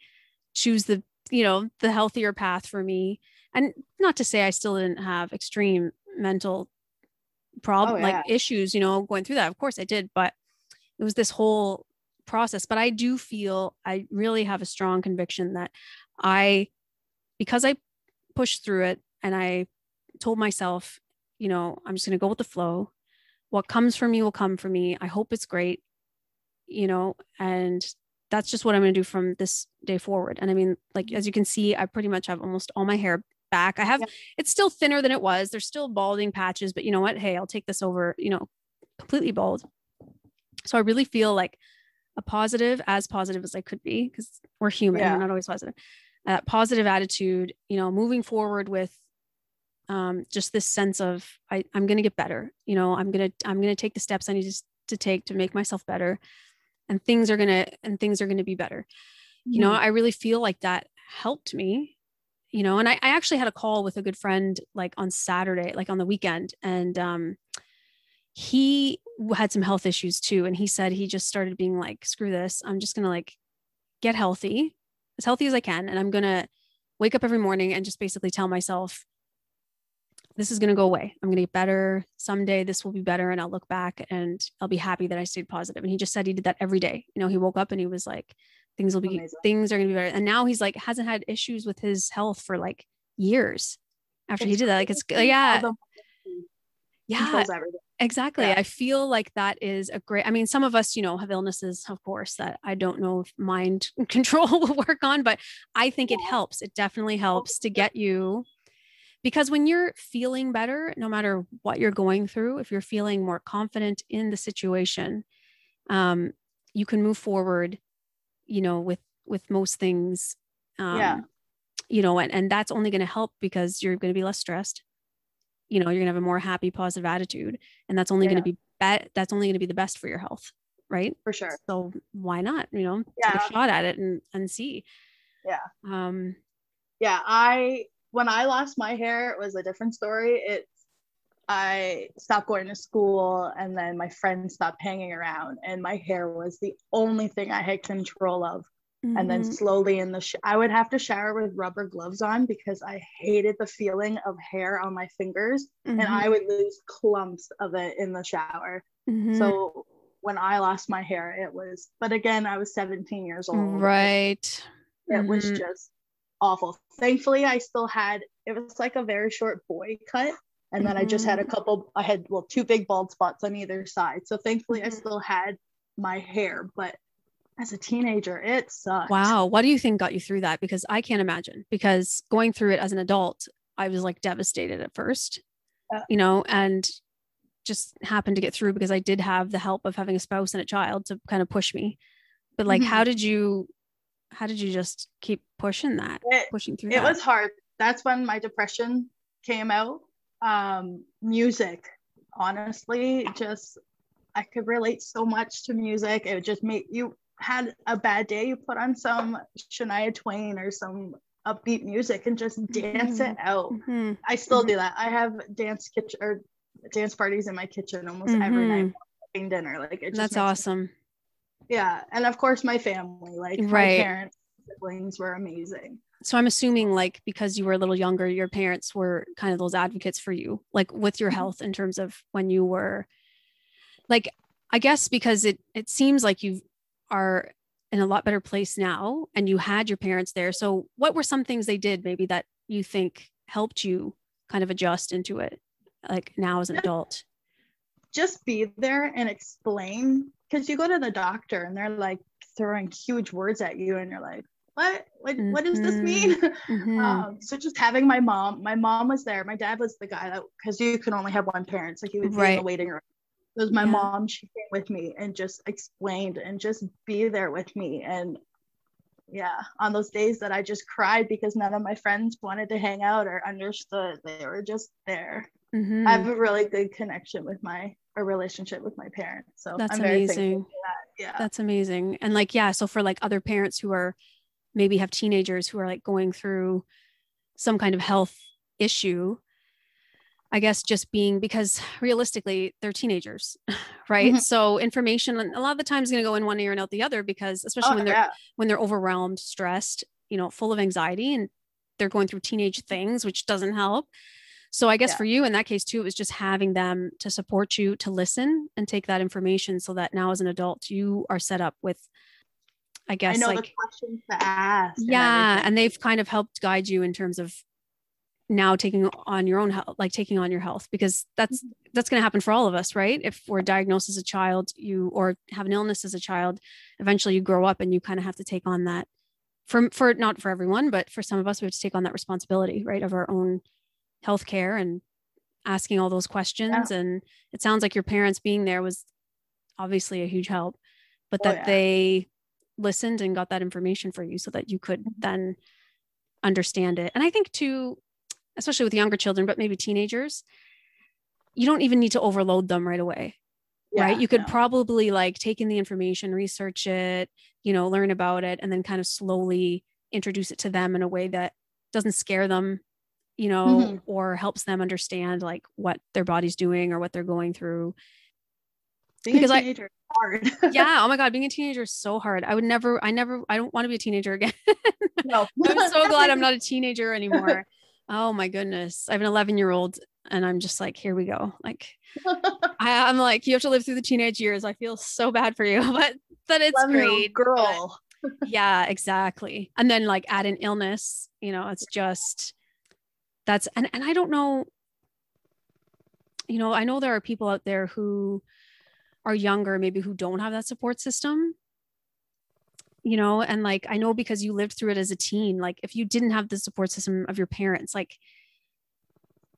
choose the you know the healthier path for me and not to say i still didn't have extreme mental problem oh, yeah. like issues you know going through that of course i did but it was this whole process but i do feel i really have a strong conviction that i because i pushed through it and i told myself you know i'm just going to go with the flow. What comes for me will come for me. I hope it's great you know and that's just what i'm going to do from this day forward. And i mean like as you can see i pretty much have almost all my hair back. I have yeah. it's still thinner than it was. There's still balding patches but you know what? Hey i'll take this over you know completely bald. So i really feel like a positive, as positive as I could be, because we're human, yeah. we're not always positive. Uh, positive attitude, you know, moving forward with um, just this sense of I, I'm going to get better. You know, I'm gonna I'm gonna take the steps I need to, to take to make myself better, and things are gonna and things are gonna be better. Mm-hmm. You know, mm-hmm. I really feel like that helped me. You know, and I, I actually had a call with a good friend like on Saturday, like on the weekend, and um, he had some health issues too. And he said he just started being like, screw this. I'm just going to like get healthy, as healthy as I can. And I'm going to wake up every morning and just basically tell myself, this is going to go away. I'm going to get better someday. This will be better. And I'll look back and I'll be happy that I stayed positive. And he just said he did that every day. You know, he woke up and he was like, things will be, Amazing. things are going to be better. And now he's like, hasn't had issues with his health for like years after it's he did that. Like, it's, yeah. Yeah. Exactly. Yeah. I feel like that is a great, I mean, some of us, you know, have illnesses, of course, that I don't know if mind control will work on, but I think it helps. It definitely helps to get you because when you're feeling better, no matter what you're going through, if you're feeling more confident in the situation, um, you can move forward, you know, with, with most things. Um, yeah. You know, and, and that's only going to help because you're going to be less stressed you know you're gonna have a more happy positive attitude and that's only yeah. gonna be bet that's only gonna be the best for your health right? For sure. So why not you know yeah. take a shot at it and and see. Yeah. Um yeah i when i lost my hair it was a different story. It's I stopped going to school and then my friends stopped hanging around and my hair was the only thing I had control of Mm-hmm. And then mm-hmm. slowly in the, sh- I would have to shower with rubber gloves on because I hated the feeling of hair on my fingers mm-hmm. and I would lose clumps of it in the shower. Mm-hmm. So when I lost my hair, it was, but again, I was 17 years old. Right. It was mm-hmm. just awful. Thankfully, I still had, it was like a very short boy cut. And then I just had a mm-hmm. couple, I had, well, two big bald spots on either side. So thankfully, I still had my hair, but as a teenager, it sucked. Wow. What do you think got you through that? Because I can't imagine, because going through it as an adult, I was like devastated at first, yeah. you know, and just happened to get through because I did have the help of having a spouse and a child to kind of push me. But like, mm-hmm. how did you, how did you just keep pushing that, it, pushing through It that? was hard. That's when my depression came out. Um, music, honestly, just I could relate so much to music. It would just make you had a bad day, you put on some Shania Twain or some upbeat music and just dance mm-hmm. it out. Mm-hmm. I still mm-hmm. do that. I have dance kitchen or dance parties in my kitchen almost every night mm-hmm. dinner. Like it that's awesome. Me, yeah, and of course my family, like right. my parents, siblings were amazing. So I'm assuming like because you were a little younger, your parents were kind of those advocates for you, like with your mm-hmm. health in terms of when you were like I guess because it it seems like you've are in a lot better place now and you had your parents there. So what were some things they did maybe that you think helped you kind of adjust into it like now as an adult? Just be there and explain because you go to the doctor and they're like throwing huge words at you and you're like, what what, mm-hmm. what does this mm-hmm. mean mm-hmm. um, so just having my mom my mom was there my dad was the guy that because you can only have one parent so he was right. in the waiting room it was my yeah. mom she came with me and just explained and just be there with me and yeah on those days that i just cried because none of my friends wanted to hang out or understood they were just there mm-hmm. i have a really good connection with my a relationship with my parents so that's amazing that. yeah that's amazing and like yeah so for like other parents who are maybe have teenagers who are like going through some kind of health issue I guess just being because realistically they're teenagers, right? Mm-hmm. So information a lot of the time is going to go in one ear and out the other because especially oh, when they're yeah. when they're overwhelmed, stressed, you know, full of anxiety and they're going through teenage things, which doesn't help. So I guess yeah. for you in that case too, it was just having them to support you, to listen and take that information so that now as an adult you are set up with I guess I like questions to ask. Yeah. And, and they've kind of helped guide you in terms of now taking on your own health like taking on your health because that's mm-hmm. that's going to happen for all of us right if we're diagnosed as a child you or have an illness as a child eventually you grow up and you kind of have to take on that for for not for everyone but for some of us we have to take on that responsibility right of our own health care and asking all those questions yeah. and it sounds like your parents being there was obviously a huge help but oh, that yeah. they listened and got that information for you so that you could mm-hmm. then understand it and i think too especially with younger children, but maybe teenagers, you don't even need to overload them right away. Yeah, right. You could no. probably like take in the information, research it, you know, learn about it, and then kind of slowly introduce it to them in a way that doesn't scare them, you know, mm-hmm. or helps them understand like what their body's doing or what they're going through. Being because I, hard. yeah. Oh my God. Being a teenager is so hard. I would never, I never, I don't want to be a teenager again. no. I'm so glad I'm not a teenager anymore. Oh my goodness. I have an 11 year old and I'm just like, here we go. Like, I, am like, you have to live through the teenage years. I feel so bad for you, but but it's Love great, girl. yeah, exactly. And then like add an illness, you know, it's just that's and and I don't know. You know, I know there are people out there who are younger, maybe who don't have that support system. You know, and like I know because you lived through it as a teen, like if you didn't have the support system of your parents, like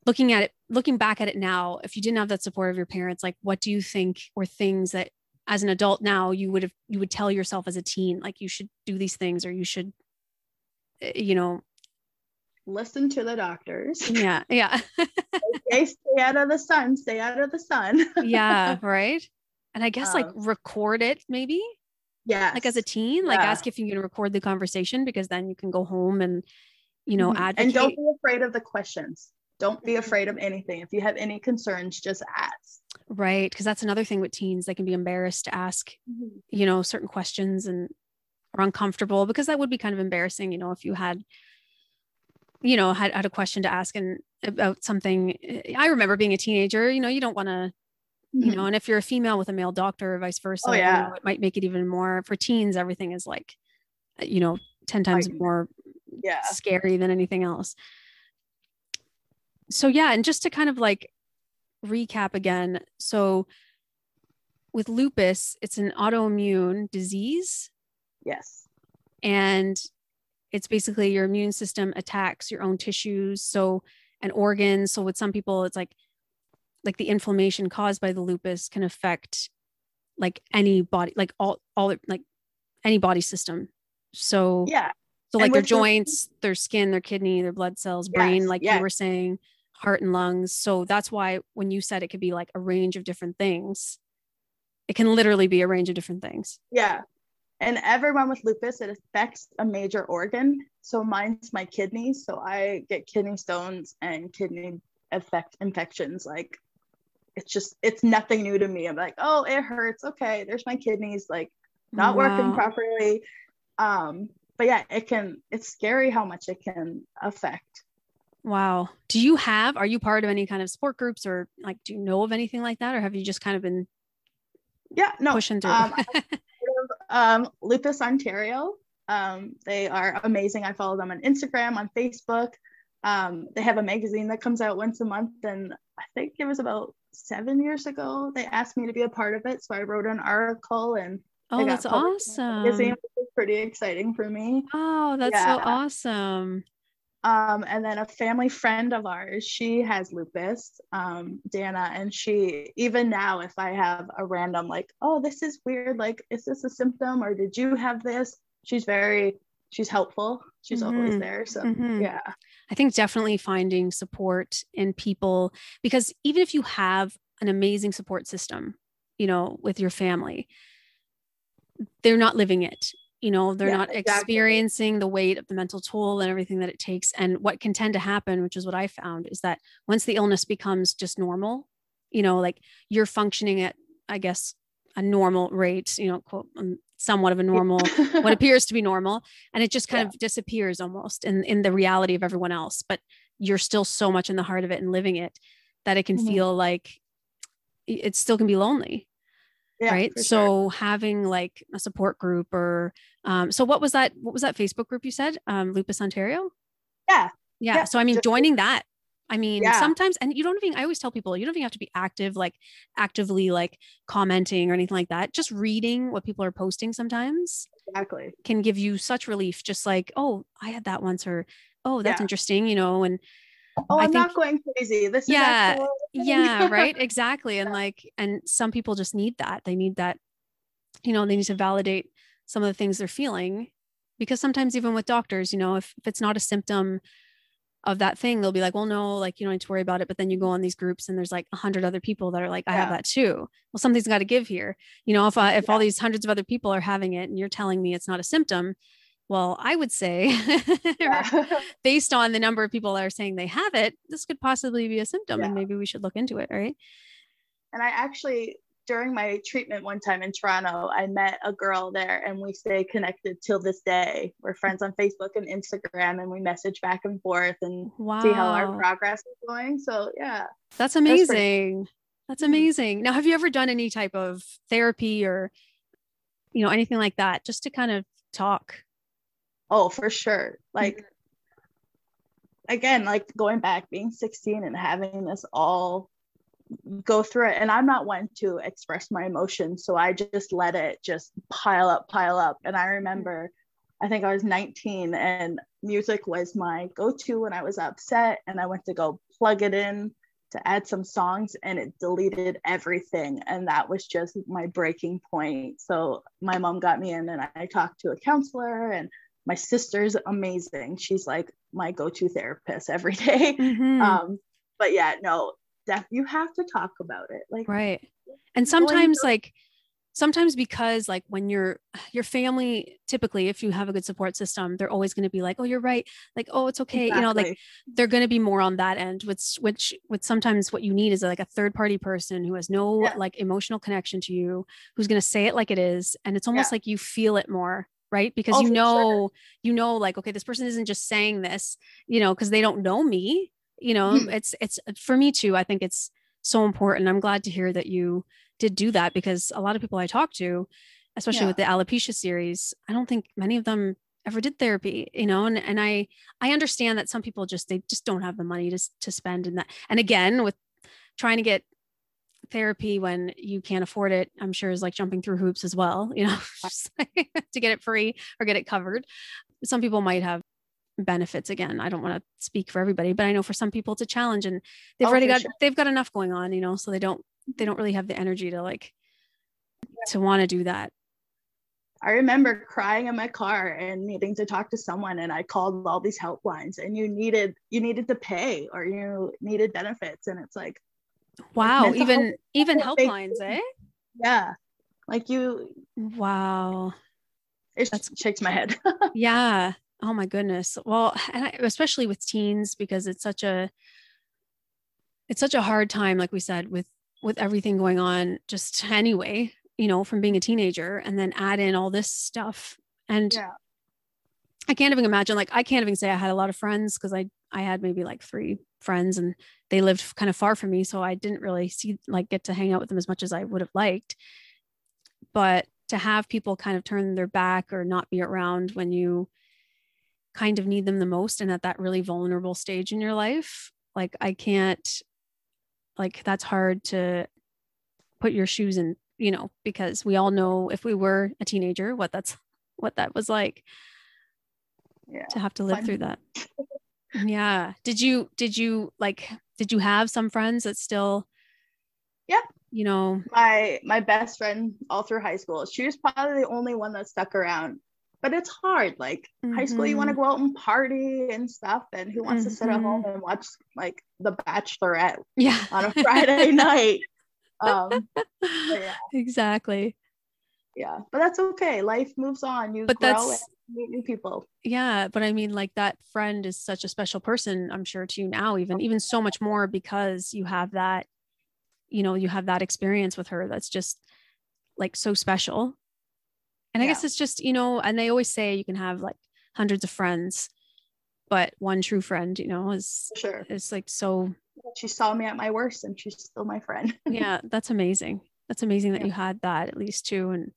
looking at it looking back at it now if you didn't have that support of your parents like what do you think were things that as an adult now you would have you would tell yourself as a teen like you should do these things or you should eh, you know? Listen to the doctors. Yeah yeah. Okay, stay out of the sun stay out of the sun. Yeah right? And i guess um, like record it maybe yeah like as a teen like yeah. ask if you can record the conversation because then you can go home and you know mm-hmm. advocate. and don't be afraid of the questions don't be afraid of anything. If you have any concerns, just ask. Right. Because that's another thing with teens. They can be embarrassed to ask, mm-hmm. you know, certain questions and are uncomfortable because that would be kind of embarrassing, you know, if you had, you know, had, had a question to ask and about something. I remember being a teenager, you know, you don't want to, mm-hmm. you know, and if you're a female with a male doctor or vice versa, oh, yeah. You know, it might make it even more for teens. Everything is like, you know, 10 times more yeah. scary than anything else so yeah and just to kind of like recap again so with lupus it's an autoimmune disease yes and it's basically your immune system attacks your own tissues so and organs so with some people it's like like the inflammation caused by the lupus can affect like any body like all all like any body system so yeah so like their joints the- their skin their kidney their blood cells brain yes, like yes. you were saying heart and lungs. So that's why when you said it could be like a range of different things, it can literally be a range of different things. Yeah. And everyone with lupus, it affects a major organ. So mine's my kidneys. So I get kidney stones and kidney effect infections. Like it's just it's nothing new to me. I'm like, oh, it hurts. Okay, there's my kidneys, like not wow. working properly. Um, but yeah, it can it's scary how much it can affect Wow. Do you have, are you part of any kind of support groups or like, do you know of anything like that? Or have you just kind of been yeah, no, pushing through? um, um, Lupus Ontario. Um, they are amazing. I follow them on Instagram, on Facebook. Um, they have a magazine that comes out once a month. And I think it was about seven years ago, they asked me to be a part of it. So I wrote an article and Oh, that's awesome. Magazine, which is pretty exciting for me. Oh, that's yeah. so awesome. Um, and then a family friend of ours, she has lupus, um, Dana, and she even now, if I have a random like, oh, this is weird, like, is this a symptom or did you have this? She's very, she's helpful. She's mm-hmm. always there. So mm-hmm. yeah, I think definitely finding support in people because even if you have an amazing support system, you know, with your family, they're not living it you know they're yeah, not exactly. experiencing the weight of the mental toll and everything that it takes and what can tend to happen which is what i found is that once the illness becomes just normal you know like you're functioning at i guess a normal rate you know quote um, somewhat of a normal what appears to be normal and it just kind yeah. of disappears almost in in the reality of everyone else but you're still so much in the heart of it and living it that it can mm-hmm. feel like it still can be lonely yeah, right so sure. having like a support group or um, so what was that what was that facebook group you said um, lupus ontario yeah. yeah yeah so i mean joining that i mean yeah. sometimes and you don't even i always tell people you don't even have to be active like actively like commenting or anything like that. Just reading what people are posting sometimes exactly. can give you such relief just like oh i had that once or oh that's yeah. interesting you know and oh i'm think, not going crazy. This yeah yeah. right? Exactly and like and some people just need that. They need that you know they need to validate some of the things they're feeling because sometimes even with doctors you know if, if it's not a symptom of that thing they'll be like well no like you don't need to worry about it but then you go on these groups and there's like a hundred other people that are like i yeah. have that too well something's got to give here you know if I, if yeah. all these hundreds of other people are having it and you're telling me it's not a symptom well, I would say, based on the number of people that are saying they have it, this could possibly be a symptom yeah. and maybe we should look into it, right? And I actually during my treatment one time in Toronto, I met a girl there and we stay connected till this day. We're friends on Facebook and Instagram and we message back and forth and wow. see how our progress is going. So yeah. That's amazing. That's, That's mm-hmm. amazing. Now, have you ever done any type of therapy or you know anything like that just to kind of talk? Oh, for sure. Like mm-hmm again, like going back, being 16 and having this all go through it. And I'm not one to express my emotions. So I just let it just pile up, pile up. And I remember, I think I was 19 and music was my go to when I was upset. And I went to go plug it in to add some songs and it deleted everything. And that was just my breaking point. So my mom got me in and I talked to a counselor and my sister's amazing. She's like my go-to therapist every day. Mm-hmm. Um, but yeah, no, def- you have to talk about it. Like right. And sometimes like sometimes because like when you're your family typically if you have a good support system they're always going to be like oh you're right like oh it's okay exactly. you know like they're going to be more on that end which which which sometimes what you need is like a third party person who has no yeah. like emotional connection to you who's going to say it like it is and it's almost yeah. like you feel it more right because oh, you know sure. you know like okay this person isn't just saying this you know because they don't know me you know mm-hmm. it's it's for me too i think it's so important i'm glad to hear that you did do that because a lot of people i talk to especially yeah. with the alopecia series i don't think many of them ever did therapy you know and, and i i understand that some people just they just don't have the money to, to spend and that and again with trying to get therapy when you can't afford it, I'm sure is like jumping through hoops as well, you know, to get it free or get it covered. Some people might have benefits again. I don't want to speak for everybody, but I know for some people it's a challenge and they've oh, already got sure. they've got enough going on, you know, so they don't they don't really have the energy to like to want to do that. I remember crying in my car and needing to talk to someone and I called all these helplines and you needed you needed to pay or you needed benefits and it's like Wow, like even health, even helplines, eh? Yeah. Like you Wow. It That's, shakes my head. yeah. Oh my goodness. Well, and I, especially with teens because it's such a it's such a hard time like we said with with everything going on just anyway, you know, from being a teenager and then add in all this stuff and yeah. I can't even imagine like I can't even say I had a lot of friends because I I had maybe like three friends and they lived kind of far from me so i didn't really see like get to hang out with them as much as i would have liked but to have people kind of turn their back or not be around when you kind of need them the most and at that really vulnerable stage in your life like i can't like that's hard to put your shoes in you know because we all know if we were a teenager what that's what that was like yeah. to have to live Fun. through that. Yeah. Did you did you like did you have some friends that still yep. you know my my best friend all through high school she was probably the only one that stuck around but it's hard like mm-hmm. high school you want to mm-hmm. go out and party and stuff and who wants mm-hmm. to sit at home mm-hmm. and watch like the bachelorette yeah on a friday night um yeah. exactly yeah but that's okay life moves on you but that's meet new people yeah but i mean like that friend is such a special person i'm sure to you now even even so much more because you have that you know you have that experience with her that's just like so special and i yeah. guess it's just you know and they always say you can have like hundreds of friends but one true friend you know is sure is like so she saw me at my worst and she's still my friend yeah that's amazing that's amazing that yeah. you had that at least too and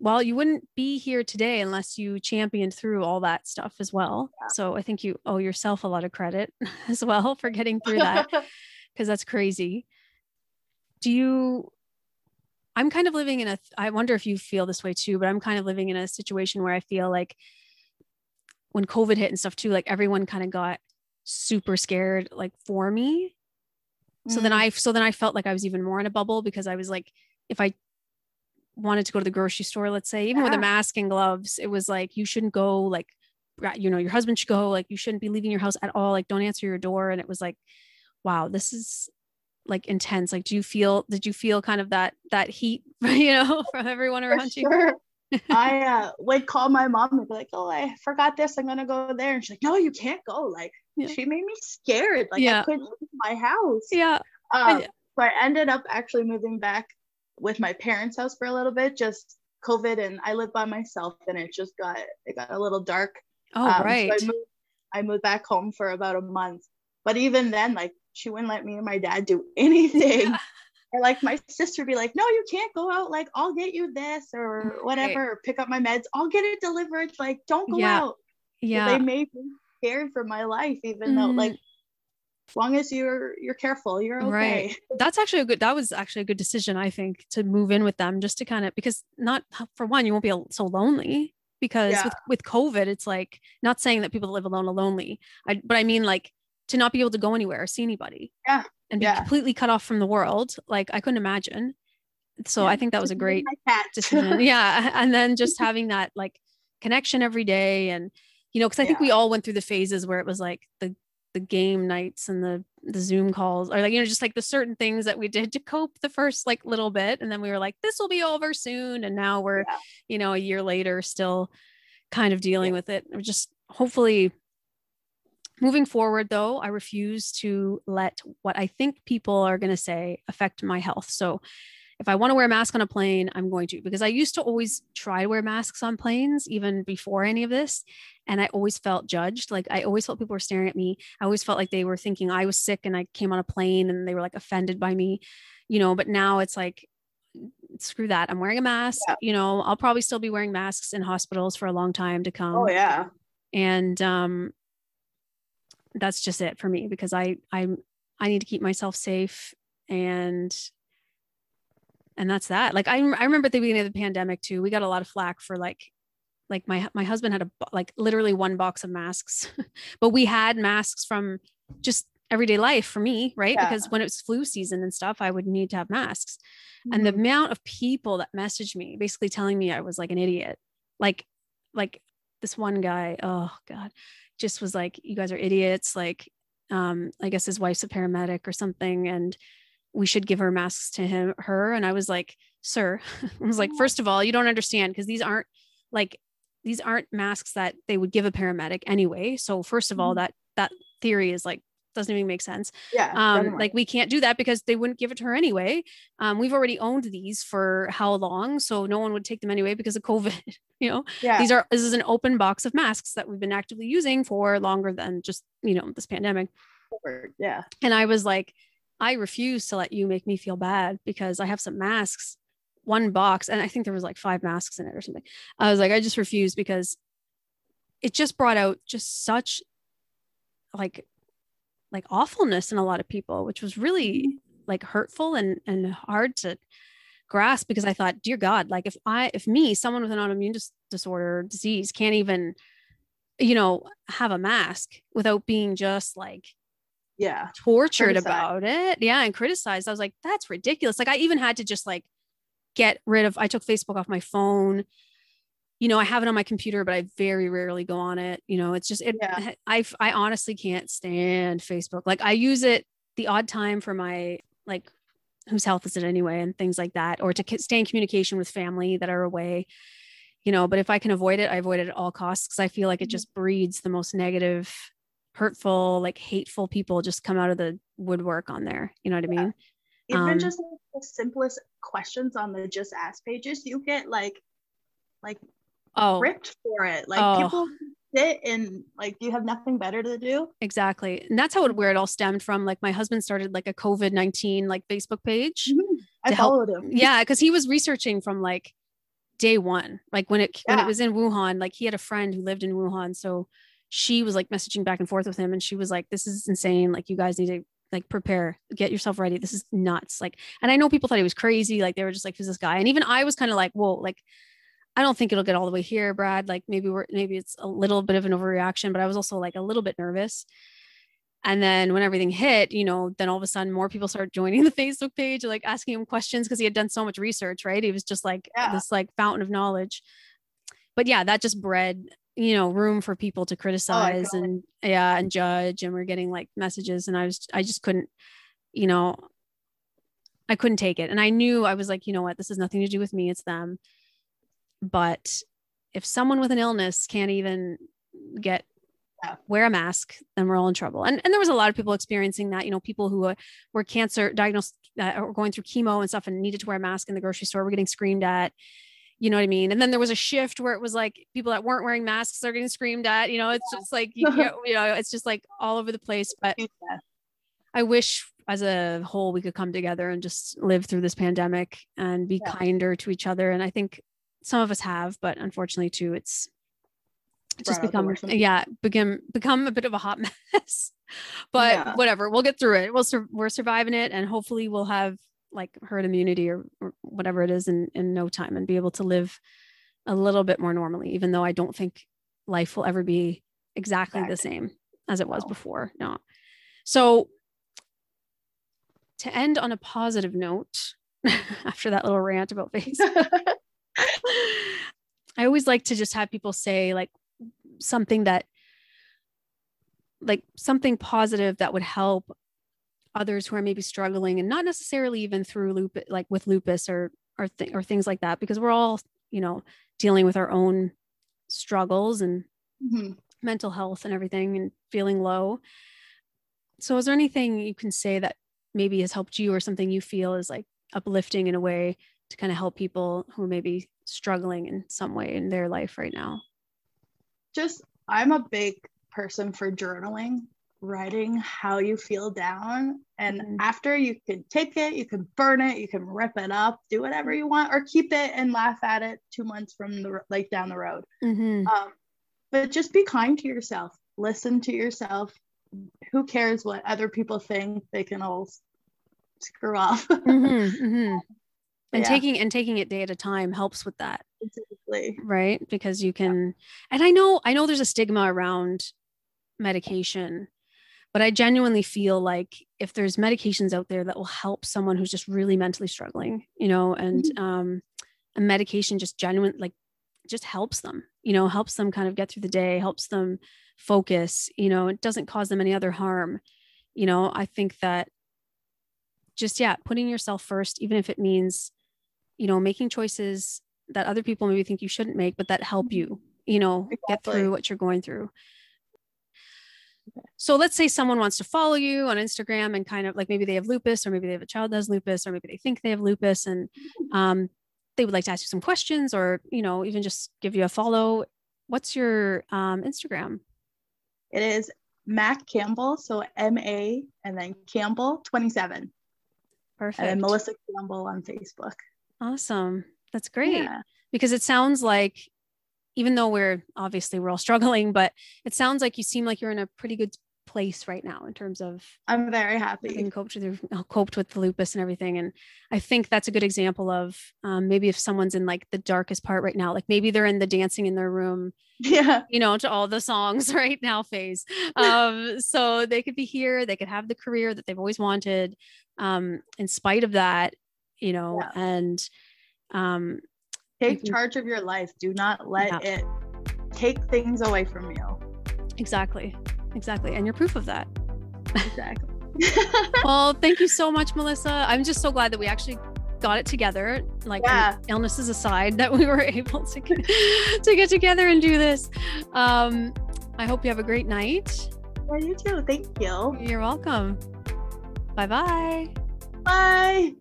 well, you wouldn't be here today unless you championed through all that stuff as well. Yeah. So I think you owe yourself a lot of credit as well for getting through that because that's crazy. Do you? I'm kind of living in a, I wonder if you feel this way too, but I'm kind of living in a situation where I feel like when COVID hit and stuff too, like everyone kind of got super scared, like for me. So mm. then I, so then I felt like I was even more in a bubble because I was like, if I wanted to go to the grocery store, let's say, even yeah. with a mask and gloves, it was like, you shouldn't go, like, you know, your husband should go, like, you shouldn't be leaving your house at all, like, don't answer your door. And it was like, wow, this is like intense. Like, do you feel, did you feel kind of that, that heat, you know, from everyone around For you? Sure. I uh, would call my mom and be like, "Oh, I forgot this. I'm gonna go there." And she's like, "No, you can't go." Like yeah. she made me scared. Like yeah. I couldn't leave my house. Yeah. Um, so I ended up actually moving back with my parents' house for a little bit, just COVID, and I live by myself, and it just got it got a little dark. Oh, um, right. So I, moved, I moved back home for about a month, but even then, like she wouldn't let me and my dad do anything. or like my sister would be like, no, you can't go out. Like I'll get you this or whatever, right. or pick up my meds. I'll get it delivered. Like don't go yeah. out. Yeah. They made me scared for my life, even mm. though like as long as you're you're careful you're okay right that's actually a good that was actually a good decision i think to move in with them just to kind of because not for one you won't be so lonely because yeah. with, with covid it's like not saying that people that live alone are lonely I, but i mean like to not be able to go anywhere or see anybody yeah and be yeah. completely cut off from the world like i couldn't imagine so yeah. i think that was a great decision yeah and then just having that like connection every day and you know because i think we all went through the phases where it was like the the game nights and the the zoom calls or like you know just like the certain things that we did to cope the first like little bit and then we were like this will be over soon and now we're yeah. you know a year later still kind of dealing yeah. with it we're just hopefully moving forward though i refuse to let what i think people are going to say affect my health so if I want to wear a mask on a plane, I'm going to because I used to always try to wear masks on planes even before any of this. And I always felt judged. Like I always felt people were staring at me. I always felt like they were thinking I was sick and I came on a plane and they were like offended by me, you know. But now it's like, screw that. I'm wearing a mask. Yeah. You know, I'll probably still be wearing masks in hospitals for a long time to come. Oh, yeah. And um, that's just it for me because I, I'm, I need to keep myself safe and and that's that like I, I remember at the beginning of the pandemic too we got a lot of flack for like like my my husband had a like literally one box of masks but we had masks from just everyday life for me right yeah. because when it was flu season and stuff i would need to have masks mm-hmm. and the mm-hmm. amount of people that messaged me basically telling me i was like an idiot like like this one guy oh god just was like you guys are idiots like um i guess his wife's a paramedic or something and we should give her masks to him her. And i was like sir i was like first of all you don't understand because these aren't like these aren't masks that they would give a paramedic anyway. So first of all mm-hmm. that that theory is like doesn't even make sense. Yeah um like we can't do that because they wouldn't give it to her anyway. Um we've already owned these for how long? So no one would take them anyway because of covid you know? Yeah. These are this is an open box of masks that we've been actively using for longer than just you know this pandemic. Yeah. And i was like I refuse to let you make me feel bad because I have some masks, one box, and I think there was like five masks in it or something. I was like, I just refuse because it just brought out just such like like awfulness in a lot of people, which was really mm-hmm. like hurtful and and hard to grasp because I thought, dear God, like if I if me, someone with an autoimmune dis- disorder disease, can't even you know have a mask without being just like yeah tortured criticized. about it yeah and criticized i was like that's ridiculous like i even had to just like get rid of i took facebook off my phone you know i have it on my computer but i very rarely go on it you know it's just it yeah. i i honestly can't stand facebook like i use it the odd time for my like whose health is it anyway and things like that or to stay in communication with family that are away you know but if i can avoid it i avoid it at all costs because i feel like it mm-hmm. just breeds the most negative hurtful, like hateful people just come out of the woodwork on there. You know what I mean? Even um, just like the simplest questions on the just ask pages, you get like like oh ripped for it. Like oh. people sit and like you have nothing better to do. Exactly. And that's how it where it all stemmed from. Like my husband started like a COVID-19 like Facebook page. Mm-hmm. I followed help. him. Yeah, because he was researching from like day one. Like when it yeah. when it was in Wuhan, like he had a friend who lived in Wuhan. So she was like messaging back and forth with him and she was like this is insane like you guys need to like prepare get yourself ready this is nuts like and i know people thought he was crazy like they were just like who's this guy and even i was kind of like whoa like i don't think it'll get all the way here brad. Like maybe we're maybe it's a little bit of an overreaction but i was also like a little bit nervous. And then when everything hit you know then all of a sudden more people started joining the facebook page like asking him questions because he had done so much research right? He was just like yeah. this like fountain of knowledge. But yeah that just bred you know room for people to oh, criticize oh, and yeah and judge and we're getting like messages and i was i just couldn't you know i couldn't take it. And i knew i was like you know what? This has nothing to do with me. It's them but if someone with an illness can't even get yeah. wear a mask then we're all in trouble and, and there was a lot of people experiencing that you know people who uh, were cancer diagnosed uh, that are going through chemo and stuff and needed to wear a mask in the grocery store were getting screamed at you know what I mean? And then there was a shift where it was like people that weren't wearing masks are getting screamed at. You know, it's just like you, you know, it's just like all over the place. But yeah. I wish as a whole we could come together and just live through this pandemic and be yeah. kinder to each other. And I think some of us have, but unfortunately too, it's just become yeah, become become a bit of a hot mess. but yeah. whatever, we'll get through it. We'll sur- we're surviving it, and hopefully we'll have like herd immunity or, or whatever it is in in no time and be able to live a little bit more normally. Even though I don't think life will ever be exactly the same as it was no. before. No. So to end on a positive note, after that little rant about face, I always like to just have people say like something that like something positive that would help others who are maybe struggling and not necessarily even through lupus like with lupus or or, th- or things like that because we're all you know dealing with our own struggles and mm-hmm. mental health and everything and feeling low so is there anything you can say that maybe has helped you or something you feel is like uplifting in a way to kind of help people who may be struggling in some way in their life right now? Just, I'm a big person for journaling, writing how you feel down. And mm-hmm. after you can take it, you can burn it, you can rip it up, do whatever you want, or keep it and laugh at it two months from the like down the road. Mm-hmm. Um, but just be kind to yourself, listen to yourself. Who cares what other people think? They can all screw off. mm-hmm, mm-hmm and yeah. taking and taking it day at a time helps with that exactly right because you can yeah. and i know i know there's a stigma around medication but i genuinely feel like if there's medications out there that will help someone who's just really mentally struggling you know and mm-hmm. um a medication just genuine like just helps them you know helps them kind of get through the day helps them focus you know it doesn't cause them any other harm you know i think that just yeah putting yourself first even if it means you know making choices that other people maybe think you shouldn't make but that help you mm-hmm. you know exactly. get through what you're going through so let's say someone wants to follow you on Instagram and kind of like maybe they have lupus or maybe they have a child that has lupus or maybe they think they have lupus and mm-hmm. um, they would like to ask you some questions or you know even just give you a follow what's your um, instagram it is mac campbell so m-a and then campbell 27 perfect and then melissa campbell on facebook Awesome. That's great. Yeah. Because it sounds like even though we're obviously we're all struggling, but it sounds like you seem like you're in a pretty good place right now in terms of I'm very happy having coped with uh, coped with the lupus and everything. And I think that's a good example of um, maybe if someone's in like the darkest part right now, like maybe they're in the dancing in their room, yeah, you know, to all the songs right now phase. Um, so they could be here, they could have the career that they've always wanted. Um, in spite of that, you know, yeah. and um, take can, charge of your life. Do not let yeah. it take things away from you. Exactly. Exactly. And you're proof of that. Exactly. well, thank you so much, Melissa. I'm just so glad that we actually got it together like yeah. illnesses aside that we were able to get, to get together and do this um i hope you have a great night yeah you too thank you you're welcome bye bye bye